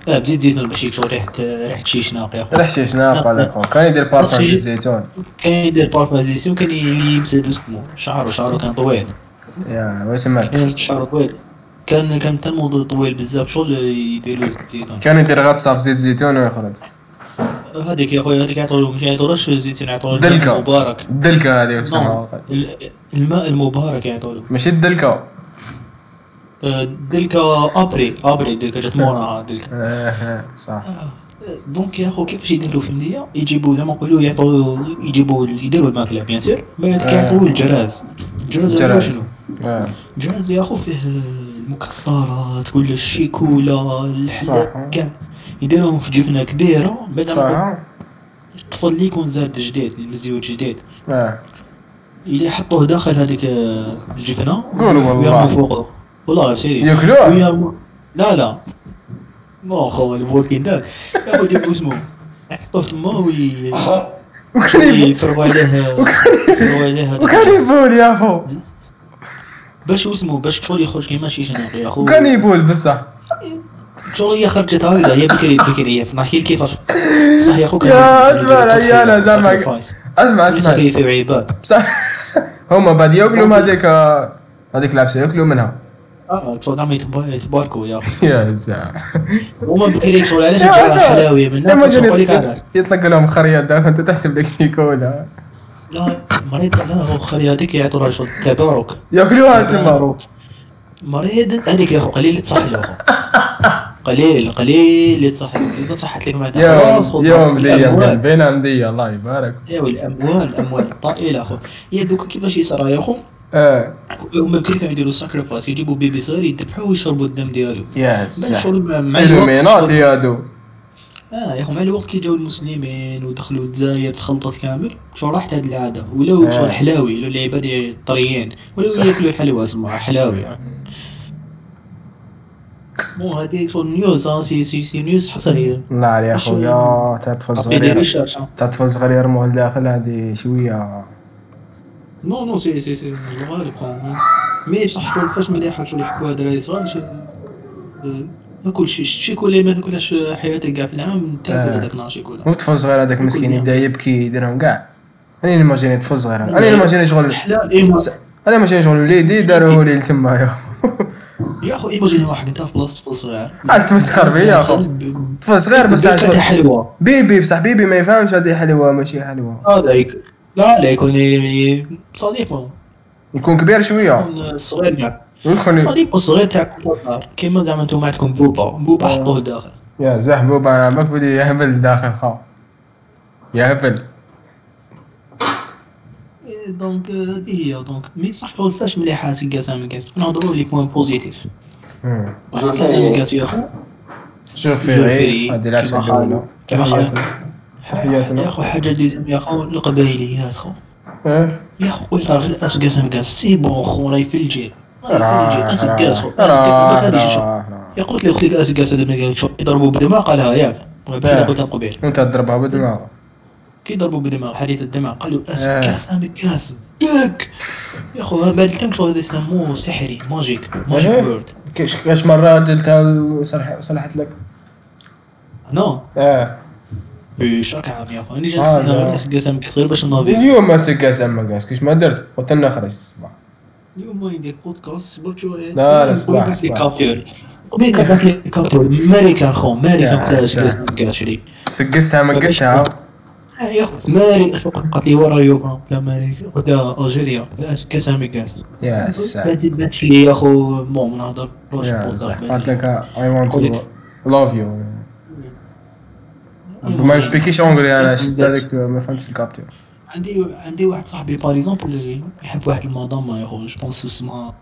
آه بزيت زيتون باش يكشوا ريحه ريحه شي شناق يا خو ريح شي شناق هذاك خو. كان يدير بارفان يجي- الزيتون كان يدير بارفازيسيون كان يمسد اسمه شعره شعره كان طويل يا واش سمعك كان شعره طويل كان كان حتى الموضوع طويل بزاف شغل يديروا زيتون كان يدير غطسه في زيت زيتون ويخرج هذيك يا خويا هذيك يعطوا مش يعطولوش زيتون يعطوا دلكة. مبارك. الدلكه هذه نعم. الماء المبارك يعطوا ماشي الدلكه آه، دلكا أبري أبري دلكا جات موراها دلكا آه آه، صح. دونك يا خو كيفاش يديروا في المدية يجيبوا زعما نقولوا يعطوا يجيبوا يديروا الماكله bien sûr بعد آه. كيعطوا الجراز. الجراز. شنو؟ الجراز يا خو فيه المكسرات كل الشيكولا كاع يديروهم في جفنه كبيرة بعد صح اللي يكون زاد جديد المزيوت جديد. آه اللي يحطوه داخل هذيك الجفنه قولوا والله. ويرموا فوقه. والله sérieux يأكلوه؟ ويرموا. لا لا. non خو الفولكين دار ياخذ يبو اسمه. يحطوه تما وي وكان عليه عليه هذاك- وكان يبول يا خو باش اسمه باش شغل يخرج كيما شي شنو يا خو وكان يبول بصح. شغل هي خرجت هكذا هي بكري بكري هي نحكي لك كيفاش صح يا خو كان يا اسمع العيالة زعما sacrifice. اسمع اسمع كيف عباد بصح هما بعد ياكلوا من هذيك هذيك العفسه ياكلوا منها آه شغل زعما يتبا- يتباركوا يا يا زع هما بكري شغل علاش يا اسمع حلاويه من يطلق- لهم خريات داخل انت تحسب لك في كولا لا مريض لا هو خلي هذيك يعطوا لها شغل تبارك ياكلوها تما مريض هذيك يا اخو قليل اللي تصح له اخو قليل قليل اللي تصح له إذا صحت لك خلاص يوم يوم مدية الأموال. قلبينا مدية الله يبارك. ايوا الاموال الأموال الطائلة أخو. هي دوك كيفاش يصرى يا أخو؟ آه. هما كانوا يديروا sacrifice يجيبوا bébé صغير يذبحوه ويشربوا الدم ديالو. يا الوقت Illuminati هادو آه يا أخو مع الوقت كي جاو المسلمين ودخلوا الجزائر تخلطت كامل. شو راحت هذه العادة؟ ولاو آه. شغل حلاوي ولاو العباد طريين. ولاو. ياكلوا الحلوى اسمها حلاوي. مو شغل news آه c'est c'est c'est news حصريه عليك يا خويا تاع طفل عطي دير صغير طفل صغير يرموه لداخل هذه شوية نو نو سي سي سي الغالب mais بصح شغل فاش مليحه شغل يحبوها دراري صغار آه، كلشي شيكولا ما تاكلهاش حياتك كاع في العام تاكل آه. هذاك نهار شيكولا مو طفل صغير هذاك مسكين. يبدا يبكي يديرهم كاع أنا نيماجيني طفل صغير أنا نيماجيني شغل أنا ماشي شغل وليدي داروه لي لتما يا يا اخو ايماجيني واحد؟ أنت في بلاصه طفل صغير عاد تمسخر بيا يا خو طفل صغير بس هذه حلوة. bébé بصح bébé ما يفهمش هذه حلوة ماشي حلوة. لا لا يكون ي- صديق يكون كبير شوية. صغير يكون صديق صغير تاع كيما زعما أنتم عندكم بوبا. بوبا حطوه داخل. يا زحبو باك بدي يهبل داخل خا يهبل. donc آه، هذه هي donc mais بصح شغل فاش مليحه Asseggas ameggaz نهضروا les points positifs. سكاسا من كاس يا اخو شوف في جو غير فيري، هذه العشاء كيما خالد. الاولى كيما خالد. تحياتنا. يا اخو حاجة اللي يا اخو القبايلي يا اخو إيه؟ يا اخو ولا غير اسكاسا من كاس سي بون خو راي في الجيل راي في راه الجيل اسكاس راه راه راه يا قلت لي قلت لك اسكاس هذا من شو يضربوا بدماغ قالها ياك ماشي اللي قلتها قبيل وانت تضربها بدماغ كي ضربوا بدماغ حديث الدماغ قالوا آه. اسكاس ام كاس ياك! يا اخو شغل هذا يسموه؟ سحري ماجيك ماجيك إيه. وورد كاش كاش مرة وصلح صلحت لك؟ نو آه. إيش راك عام يا اخو أنا آه، جالس لا. ناس قاسم غير باش نافي اليوم ما سكاس اما كاس كيش ما درت قلت لنا خرجت الصباح. اليوم ما ندير بودكاست صبرت شوية. لا، لا، صباح، صباح. لي كابتور. ماريكان خو شري سقستها مقستها آه، يا اخو ماري شو قالت لي ورا يوكا لا ماري قلت لها الجيريا لا اسكاس ام كاس. يا سلام. باتش لي يا أخو نهضرش يا صح بودكاست قالت لك اي ونت. تو لاف يو ما نسبيكيش اونغري أنا شفت هذاك ما فهمتش الكابتور عندي عندي واحد صاحبي باغ اكزومبل يحب واحد المدام يا خو جو بونس اسمها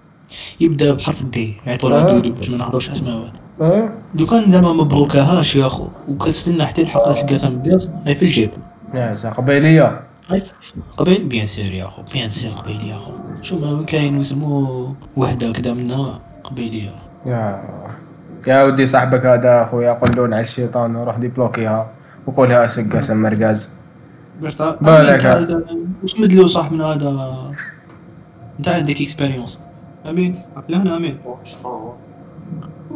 يبدأ بحرف دي يعيطوا لها. دودو باش ما نهضروش اسماء أه؟ لو كان زعما ما بلوكاهاش يا خو وكنستنى حتى يلحق القاسم بياس هاي في الجيب يا قبيلية. هاي قبيل؟ بيان سير يا خو بيان سير قبيل يا خو شو ما كاين يسموه وحدة كذا منها قبيلية. يا يا ودي صاحبك هذا اخويا قولون على الشيطان وروح ديبلوكيها. وقولها سقاس مرقاز باش بالك. واش مدلو صاحبنا هذا؟ انت عندك اكسبيريونس أمين لا أنا أمين.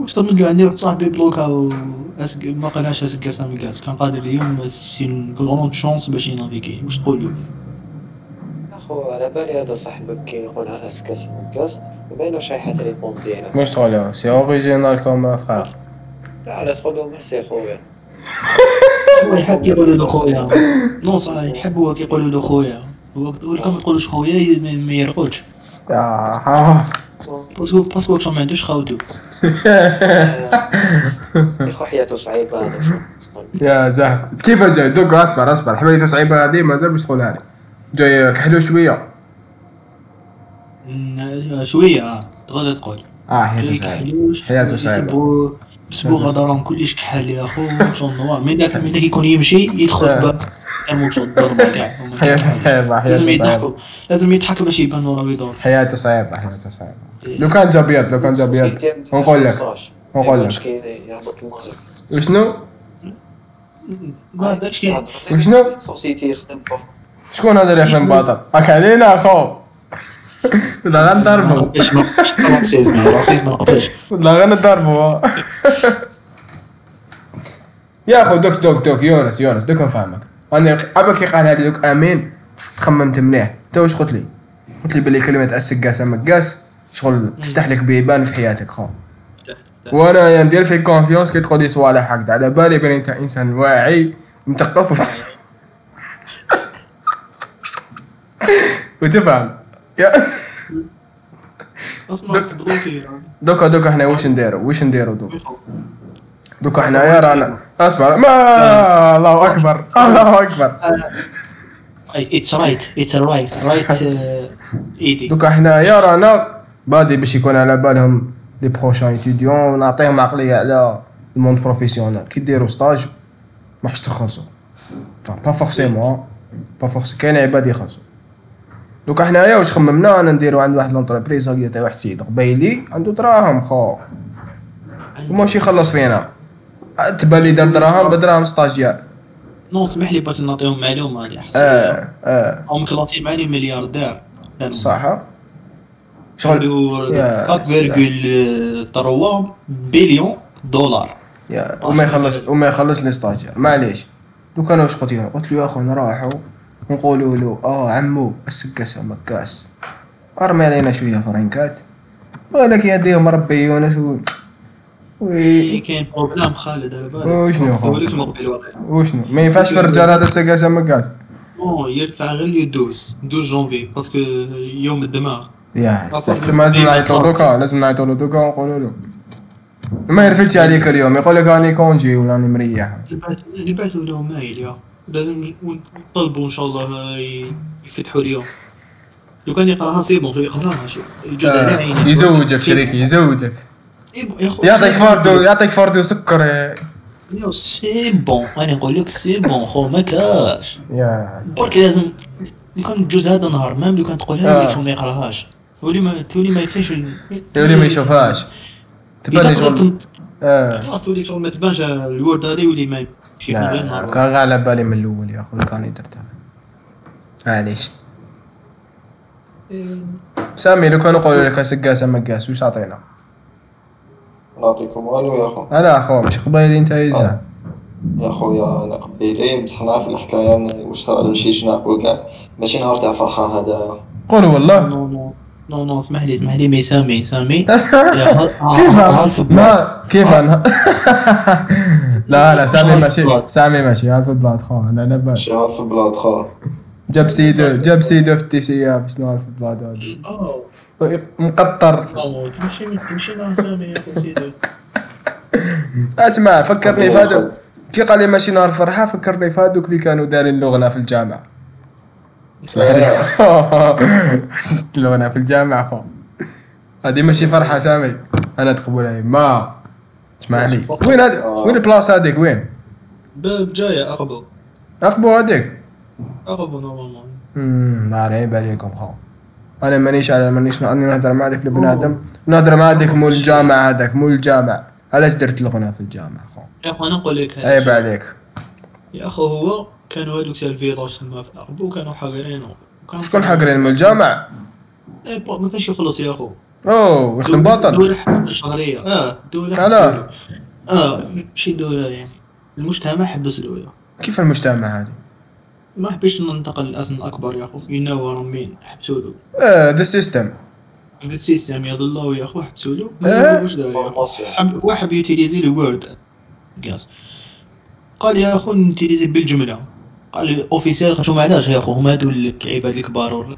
واش تمدلو عندي واحد صاحبي بلوكا و أسك... ما قالهاش اسكاس من كاس كان قادر اليوم سي كرون شونس باش ينافيكي واش تقول له اخو على بالي هذا صاحبك كي يقولها اسكاس كاس باينو شايحة تليفون ديالك واش تقول له سي اوريجينال كوم فخار لا لا تقول له ميرسي خويا هو يحب يقولوا له خويا نو صح يحب هو كيقولوا له خويا هو هو كان ما يقولوش خويا ما- يرقدش باسكو باسكو شو ما عندوش خاوتو يا حياته هذا زهر كيف جاي؟ دوك أصبر أصبر. حبيبته صعيبة هذه؟ مازال باش تقولها لي جاي كحلو شوية. شوية آه. تقدر تقول. آه حياته صعيبة. حياته صعيبة. بسبوغ غدران كلش كحل يا خو شغل نوار من داك من داك يكون يمشي يدخل آه. في باب يرموك شغل الضربه كاع حياته صعيبة لازم حياته يضحكوا. صعيبه لازم يضحك باش يبان وراه يدور حياته صعيبة حياته صعيبة. لو كان جا بيض لو كان جا بيض ونقول لك ونقول لك وشنو ما هذاش كي وشنو؟ سوسيتي يخدم شكون هذا اللي يخدم باطل راك علينا اخو ولا غنضربو ولا غنضربو يا اخو دوك دوك دوك يونس يونس دوك نفهمك أنا عبا كي قال هذه دوك امين تخممت مليح انت واش قلت لي قلت لي بلي كلمه Asseggas ameggaz شغل تفتح لك بيبان في حياتك خو وأنا يعني ندير فيك confiance كي تقول لي صوالح هكذا على بالي بلي انت انسان واعي مثقف. وت... [LAUGHS] وتفهم. دروكي دوكا دوكا إحنا واش نديرو؟ واش نديرو دوكا دوكا حنايا رانا. أصبر. ما الله أكبر. [LAUGHS] الله أكبر. that's right that's right right إيدي. دوكا حنايا رانا. بادي باش يكون على بالهم les prochains étudiants ونعطيهم عقلية على ال monde professionnel. كي ديروا stage ما حش تخلصوا pas forcément pas force كاين عباد يخلصوا دوكا حنايا واش خممنا أنا نديرو عند واحد l'entreprise هكذا تاع واحد السيد قبايلي عنده دراهم خو. وماشي يخلص فينا. تبان لي دار دراهم بدراهم stagiaire. non اسمح لي باك نعطيهم معلومه هذه احسن آه آه. هم معلي ملياردير صح. شغل عنده يا 4.3 بليون دولار. يا وما يخلص وما يخلص les stagiaires معليش. لو كان واش قلت له؟ قلت له يا اخو نروحو نقولوا له آه عمو السكاسة مكاس. أرمي علينا شوية فرنكات. ولك يديه مربي يونس و... وي كاين بروبليم خالد على بالك. وشنو وشنو؟ ما ينفعش في الرجال هذا السكاسة مكاس. يرفع غير لي 12 12 جونفي. باسكو يوم الدماغ. يا تما لازم نعيطو دوكا لازم نعيطو له دوكا ونقولوا له ما يرفدش عليك اليوم يقول لك راني كونجي ولا راني مريح. نبعثوا لهم مايل يا. لازم نطلبوا إن شاء الله يفتحوا اليوم. لو كان يقراها سي بون يقراها يجوز على آه، عيني يزوجك شريكي يزوجك. خو يعطيك بون. يعطيك فردو سكر سي بون أنا نقول لك سي بون خو ما كاش. برك لازم لو كان الجوز هذا نهار مام لو كان تقولها آه. ما يقراهاش. تولي ما تولي ما يفيش يولي ما يشوفهاش. تبان لي شغل آه. تولي شغل ما تبانش الورد هذا يولي ما يمشي. من غير لا نهار كان غير على بالي من الأول يا اخو كان درتها معليش. سامي لو كان نقولوا لك سقاسه مقاس وش تعطينا؟ نعطيكم والو يا خو أنا أخو مش قبيلي أنت يزعل يا خويا أنا قبيلي بصح نعرف الحكاية واش صرا لشي جناح وكاع ماشي نهار تاع فرحة هذا. قولوا والله. نو نو اسمح لي اسمح لي مي سامي سامي كيف عارف ما كيف أنا لا لا سامي عارف ماشي. سامي ماشي عارف بلاد خو أنا في بلاد خو جاب سيدو جاب سيدو في التيسياب شنو عارف بلاد هذا مقطر تمشي مع سامي سيدي اسمع فكرني بهذا كي قال لي ماشي نهار فرحه فكرني في هذوك اللي كانوا دارين اللغنا في الجامعة اللغنا في الجامعة خو. هذه ماشي فرحة سامي. أنا تقبلها. ما. اسمع لي. وين هذا وين البلاصه هذيك؟ وين؟ باب جاية أقبو. أقبو هذيك؟ أقبو normalement. امم لا عيب عليكم خو. أنا مانيش على مانيش اني نهضر مع ذاك البنادم نهضر مع ذاك مول الجامع هذاك مول الجامع علاش درت الغنى في الجامع خو؟ يا أنا نقول لك عيب. عليك. يا أخو هو كانوا هذوك تاع الفيروس تما في أقبو كانوا حاقرينه كانوا- شكون حاقرين من الجامع؟ إيه، بو- ما كانش يخلص يا أخو. أوه يخدم باطل. دولة شهرية آه دولة علاه؟ آه ماشي دولة يعني. المجتمع حبس دولة. كيف المجتمع هذا؟ ما حبيش ننتقل للأسن الأكبر يا ينور مين حبسوا له. آه ذا système السيستم يضلوا يا أخو حبسوا له. إيه؟ واش دار واحد يوتيليزي لو وورد قاس قال يا أخو نوتيليزي بالجملة. قال لي اوفيسيال شو علاش يا اخو هما هادو العباد الكبار. ولا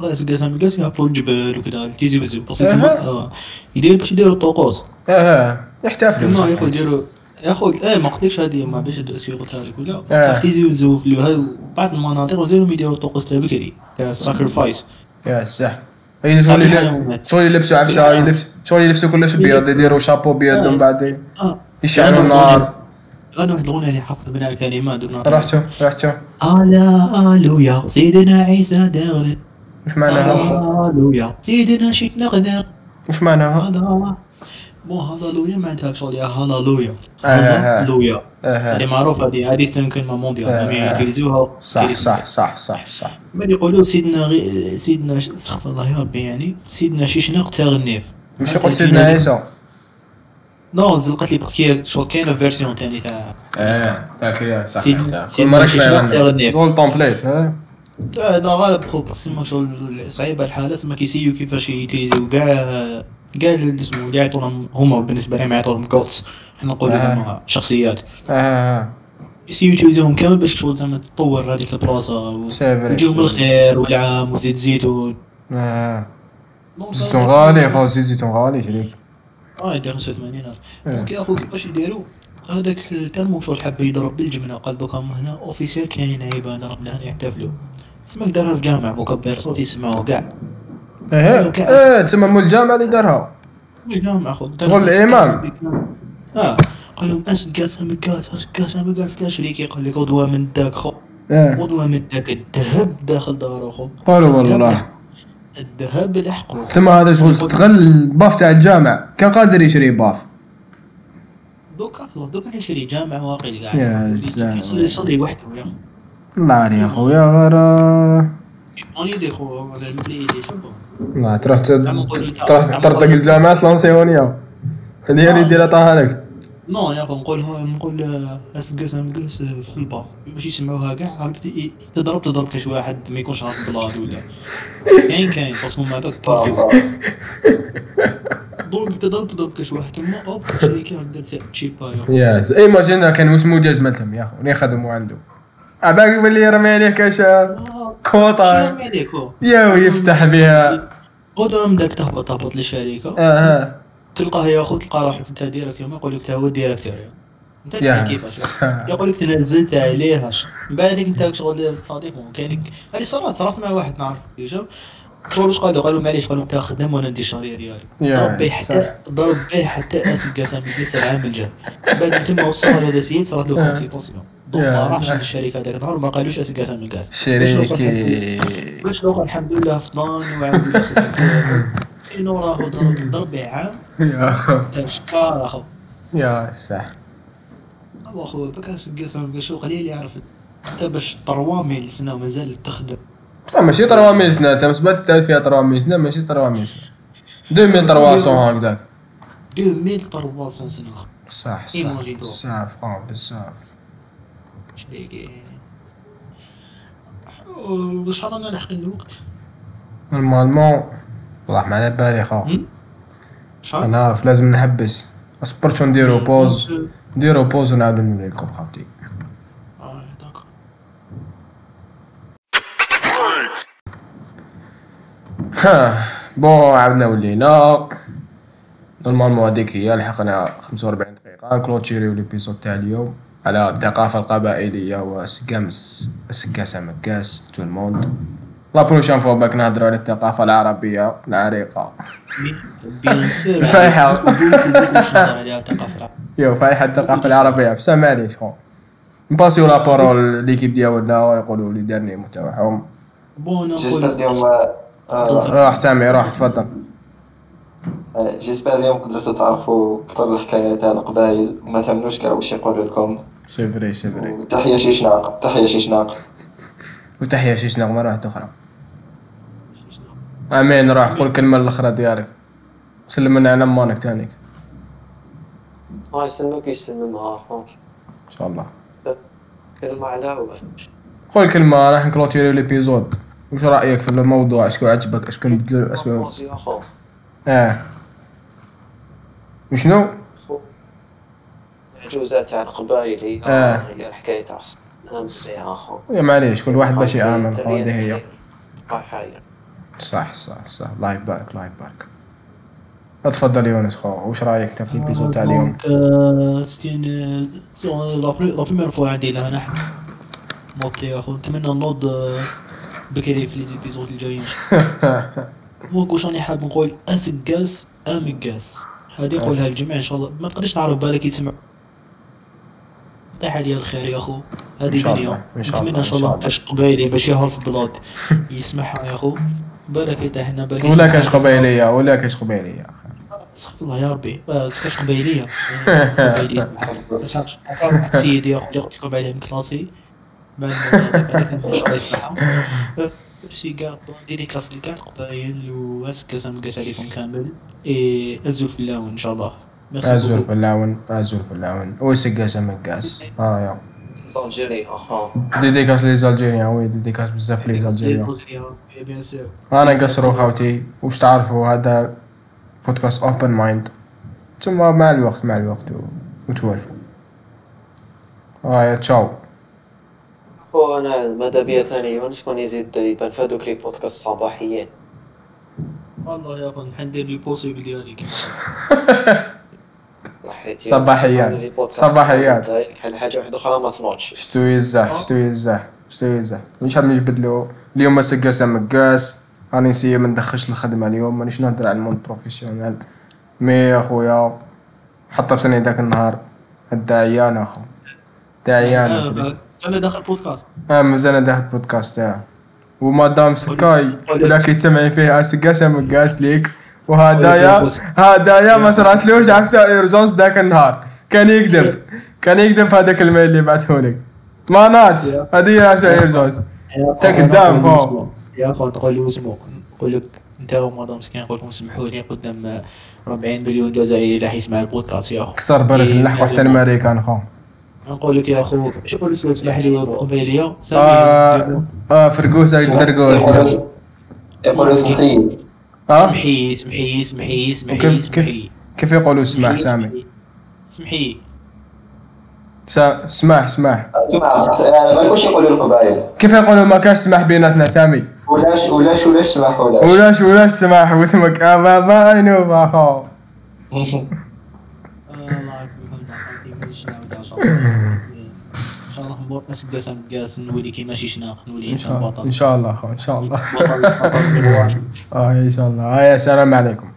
خلاص قاس من قاس يهبطوا الجبال وكذا تيزي وزو بس أها. آه يدير باش يديروا الطقوس. آه آه يحتفلوا. ما يا اخو صح. يديروا يا اخو إيه ما قلتلكش هذه ما باش اسكي قلتها لك ولا آه. صح تيزي وزو في هذو بعض المناطق وزيرهم يديروا الطقوس تاع بكري. تاع ال sacrifice يا صح اي شغل شغل يلبسوا عفسة يلبس شغل يلبسوا كلش بيض يديروا شابو بيض ومن بعد آه. يشعلوا النار. أنا واحد الاغنيه اللي حفظ منها الكلمات دوك رحتوا رحتوا هلا هللويا سيدنا عيسى داغل وش معناها؟ هللويا سيدنا شي نقدر وش معناها؟ هذا مو هللويا معناتها شغل يا هللويا آه، آه. هللويا آه هذه آه. معروفة هذه هذه كلمة mondiale آه، آه. يوتيليزوها صح صح صح صح صح. ما يقولوا سيدنا غي... سيدنا استغفر الله يا ربي يعني سيدنا شيشناق تاع النيف. مش يقول سيدنا عيسى. نو زلقت لي باسكو شغل كاينة فيرسيون ثاني تاع آه تاك يا صح كل كيغني. يغني. شغل تومبليت ها هذا غالب خو باسكو شغل صعيبه الحالة تما كيسيو كيفاش يتيزيو كاع كاع اللي اسمه اللي يعطوهم هما بالنسبة لهم يعطوهم كوتس حنا نقولوا. زعما شخصيات آه يسيو يتيزيوهم كامل باش شغل زعما تطور هذيك البلاصة و- سي فري. ويجيهم الخير والعام وزيت زيتون آه زيتون غالي خو زيت زيتون غالي شريك آه يدير 85 إيه. donc يا اخو كيفاش يديروا هذاك tellement شغل حب يضرب بالجمله قال دوكا هنا. officiel كاين عيبة ضرب لهنا يحتفلوا. سماك دارها في جامع مكبر صوت يسمعوا كاع آه تسمى مول الجامع اللي دارها الجامع اخو شغل الإمام. آه. قال لهم أسقاس أمقاس أسقاس أمقاس كاس شريك يقول لك غدوه من داك خو غدوه من داك الذهب داخل دار اخو قالوا والله. الذهب الحقو تسمى هذا شغل استغل الباف تاع الجامع. كان قادر يشري باف. دوكا دوكا يشري جامع واقعي قاعد. يا سلام. يصلي وحده يا اخو الله عليه يا خويا غير لا تروح تروح نقولوا- الجامعات لونسيونيا هذه هي اللي يديرها طه لك نو يا اخو نقول اسقس امقس في البار باش يسمعوها كاع تضرب تضرب كاش واحد ما يكونش عارف بلاد ولا كاين كاين باسكو مع ذاك صح صح ضرب تضرب تضرب كاش واحد تما اوب شريكه بدات تشيبا ياس ايماجينا كان اسمه جاز مثلهم يا اخو يخدموا عنده عباك باللي يرمي عليه كاش هو يا ويفتح بها غدوه من داك تهبط تهبط للشركه تلقاه ياخذ تلقى روحك انت ديريكتور ما يقول لك هو ديريكتور انت يا تدري كيفاش يقول لك تنزلت عليه هاش من بعد انت شغل صديق كاين هذه صارت صارت مع واحد نعرف شوف شغل واش قالوا قالوا معليش قالوا انت خدام وأنا ندير الشهريه ديالي يا ضرب حتى ضرب به حتى اسف قسم يجلس العام الجاي من بعد تما وصل هذا السيد صارت له دونك. ما راحش للشركه هذاك النهار ما قالوش اسف قسم الكاس شريكي. باش لو الحمد لله فضان وعاود ولا خدام سينو راهو ضرب عام تاع شكار اخو يا صح هو اخو بكاس قسم شو قليل يعرف انت باش 3000 سنه ومازال تخدم. بصح ماشي 300 سنة. انت مسبات تعرف فيها 300 سنة ماشي 300 سنة. 2300 هكذاك. 2300 سنة اخو صح صح إيموجي دور. بزاف واش رانا لاحقين الوقت. normalement والله ما على بالي؟ شحال أنا عارف لازم نحبس اصبرتو نديرو pause. نديرو pause ونعاودو نولي لكم خاوتي آه،. ها bon عاودنا ولينا. normalement هذيك هي لحقنا 45 دقيقة. كلوتيريو l'épisode تاع اليوم. على الثقافة القبائلية والسقامس السقاسة مكاس تو الموند لا بروشان فوا باك نهضرو على الثقافة العربية العريقة الفايحة. ثقافه يو فايحة الثقافة العربية. بصح معليش خو نباسيو لا بارول ليكيب ديالنا يقولوا لي دارني تاعهم بون جيسبر نقول اليوم آه، روح سامي روح تفضل. جيسبر اليوم قدرتوا تعرفوا أكثر الحكايات تاع القبائل وما تهملوش كاع واش يقولوا لكم. c'est vrai c'est vrai وتحية شيشناق تحية شيشناق. وتحية شيش نغمة واحدة أخرى. آمين روح قول كلمة الأخرى ديالك. سلم لنا على مانك تانيك ها يسلمك يسلمها. اخو إن شاء الله. كلمة على قول كلمة راح ن clôturer l'épisode وش رأيك في الموضوع؟ اشكون عجبك؟ اشكون بدلو اسمه يا اخو آه. وشنو؟ أخو. العجوزات تاع القبائل هي آه. هي الحكاية تاع أهم يا اخو يا معليش كل واحد باش يامن هذه هي. حاجة صح صح صح. الله يبارك الله يبارك اتفضل يونس خو وش رأيك انت في ال épisode تاع اليوم؟ c'était la première fois عندي لها نحن نوض يا اخو نتمنى نوض آه، بكري في les épisodes الجايين. هو واش راني حاب نقول اسقاس امقاس هذه نقولها للجميع إن شاء الله. ما تقدرش تعرف بالك يسمع. طيح عليا الخير يا إن هذه الله، إن شاء الله، إن شاء الله. قبايلي باش يهرب في البلاد يسمعها يا أخو. بالك يطيح لنا بالك ولا. كاش قبيلية ولا كاش قبيلية استغفر الله يا ربي. آه، كاش عرفت واحد السيد يا أخي قلت لكم عليه من كلاسي بعد ما شاء الله يسمعها ميرسي كاع ديديكاس لكاع القبايل واسكاس نقاس عليكم كامل. إي ازو في اللون إن شاء الله. ازول بوكو. في اللون ازول في اللون وسقاس مكاس آه يا زالجيري اخو ديديكاس لي زالجيريان وي ديديكاس بزاف لي زالجيريان بيان سور أنا نقصرو خاوتي واش تعرفوا هذا بودكاست اوبن مايند ثم مع الوقت مع الوقت و- وتوالفوا آه تشاو اخو أنا ماذا بيا ثاني شكون يزيد يبان في هذوك لي بودكاست صباحيين والله يا أخي ندير لي بوسيبل ديالي صباحيات. بودكاست صباحيات. حل حاجة واحدة أخرى ما تنوضش شتو يزح شتو يزح شتو يزح مش حاب نجبدلو اليوم ما سقاس مقاس راني نسيي ما ندخلش الخدمة اليوم. مانيش نهضر على الموند بروفيسيونال مي يا خويا حطبتني ذاك النهار. الداعيان أخو. داعيان آه، أنا داخل بودكاست آه مازال داخل البودكاست تاعه ومادام سكاي ولا كيتسمعي فيه اسقاس مقاس ليك. وهدايا هدايا ما صراتلوش عفسه ايرجونس ذاك النهار. كان يكذب كان يكذب في هذاك الميل اللي بعثهولك ما ناتش هذه هي عفسه ايرجونس أنت كذاب هو يا اخو تقول له اسمو نقول لك. أنت ومدام مسكين نقول لكم سمحوا لي. قدام 40 مليون جزائري راح يسمع البودكاست. يا اخو كسر بالك إيه، نلحقوا حتى الماريكان خو نقول لك يا أخو شوف الاسود اسمح لي. قبيليه آه سامي آه فرقوس درقوس يقولوا- يقولوا سمحي آه سمحي سمحي سمحي سمحي وكيف- كيف- سمحي. كيف يقولوا سماح سامي؟ سمحي. سمحي سا- سماح سماح يعني ما نقولش يقولوا القبائل كيف يقولوا ما كانش سماح بيناتنا سامي ولاش ولاش ولاش سمح ولاش. ولاش ولاش سماح واسمك آه بابا اينو باخو ناس قاسم قاس نولي كيما شي شناق نولي إن إنسان بطل إن شاء الله خو إن شاء الله. [LAUGHS] آه إن شاء الله. آه يا سلام عليكم.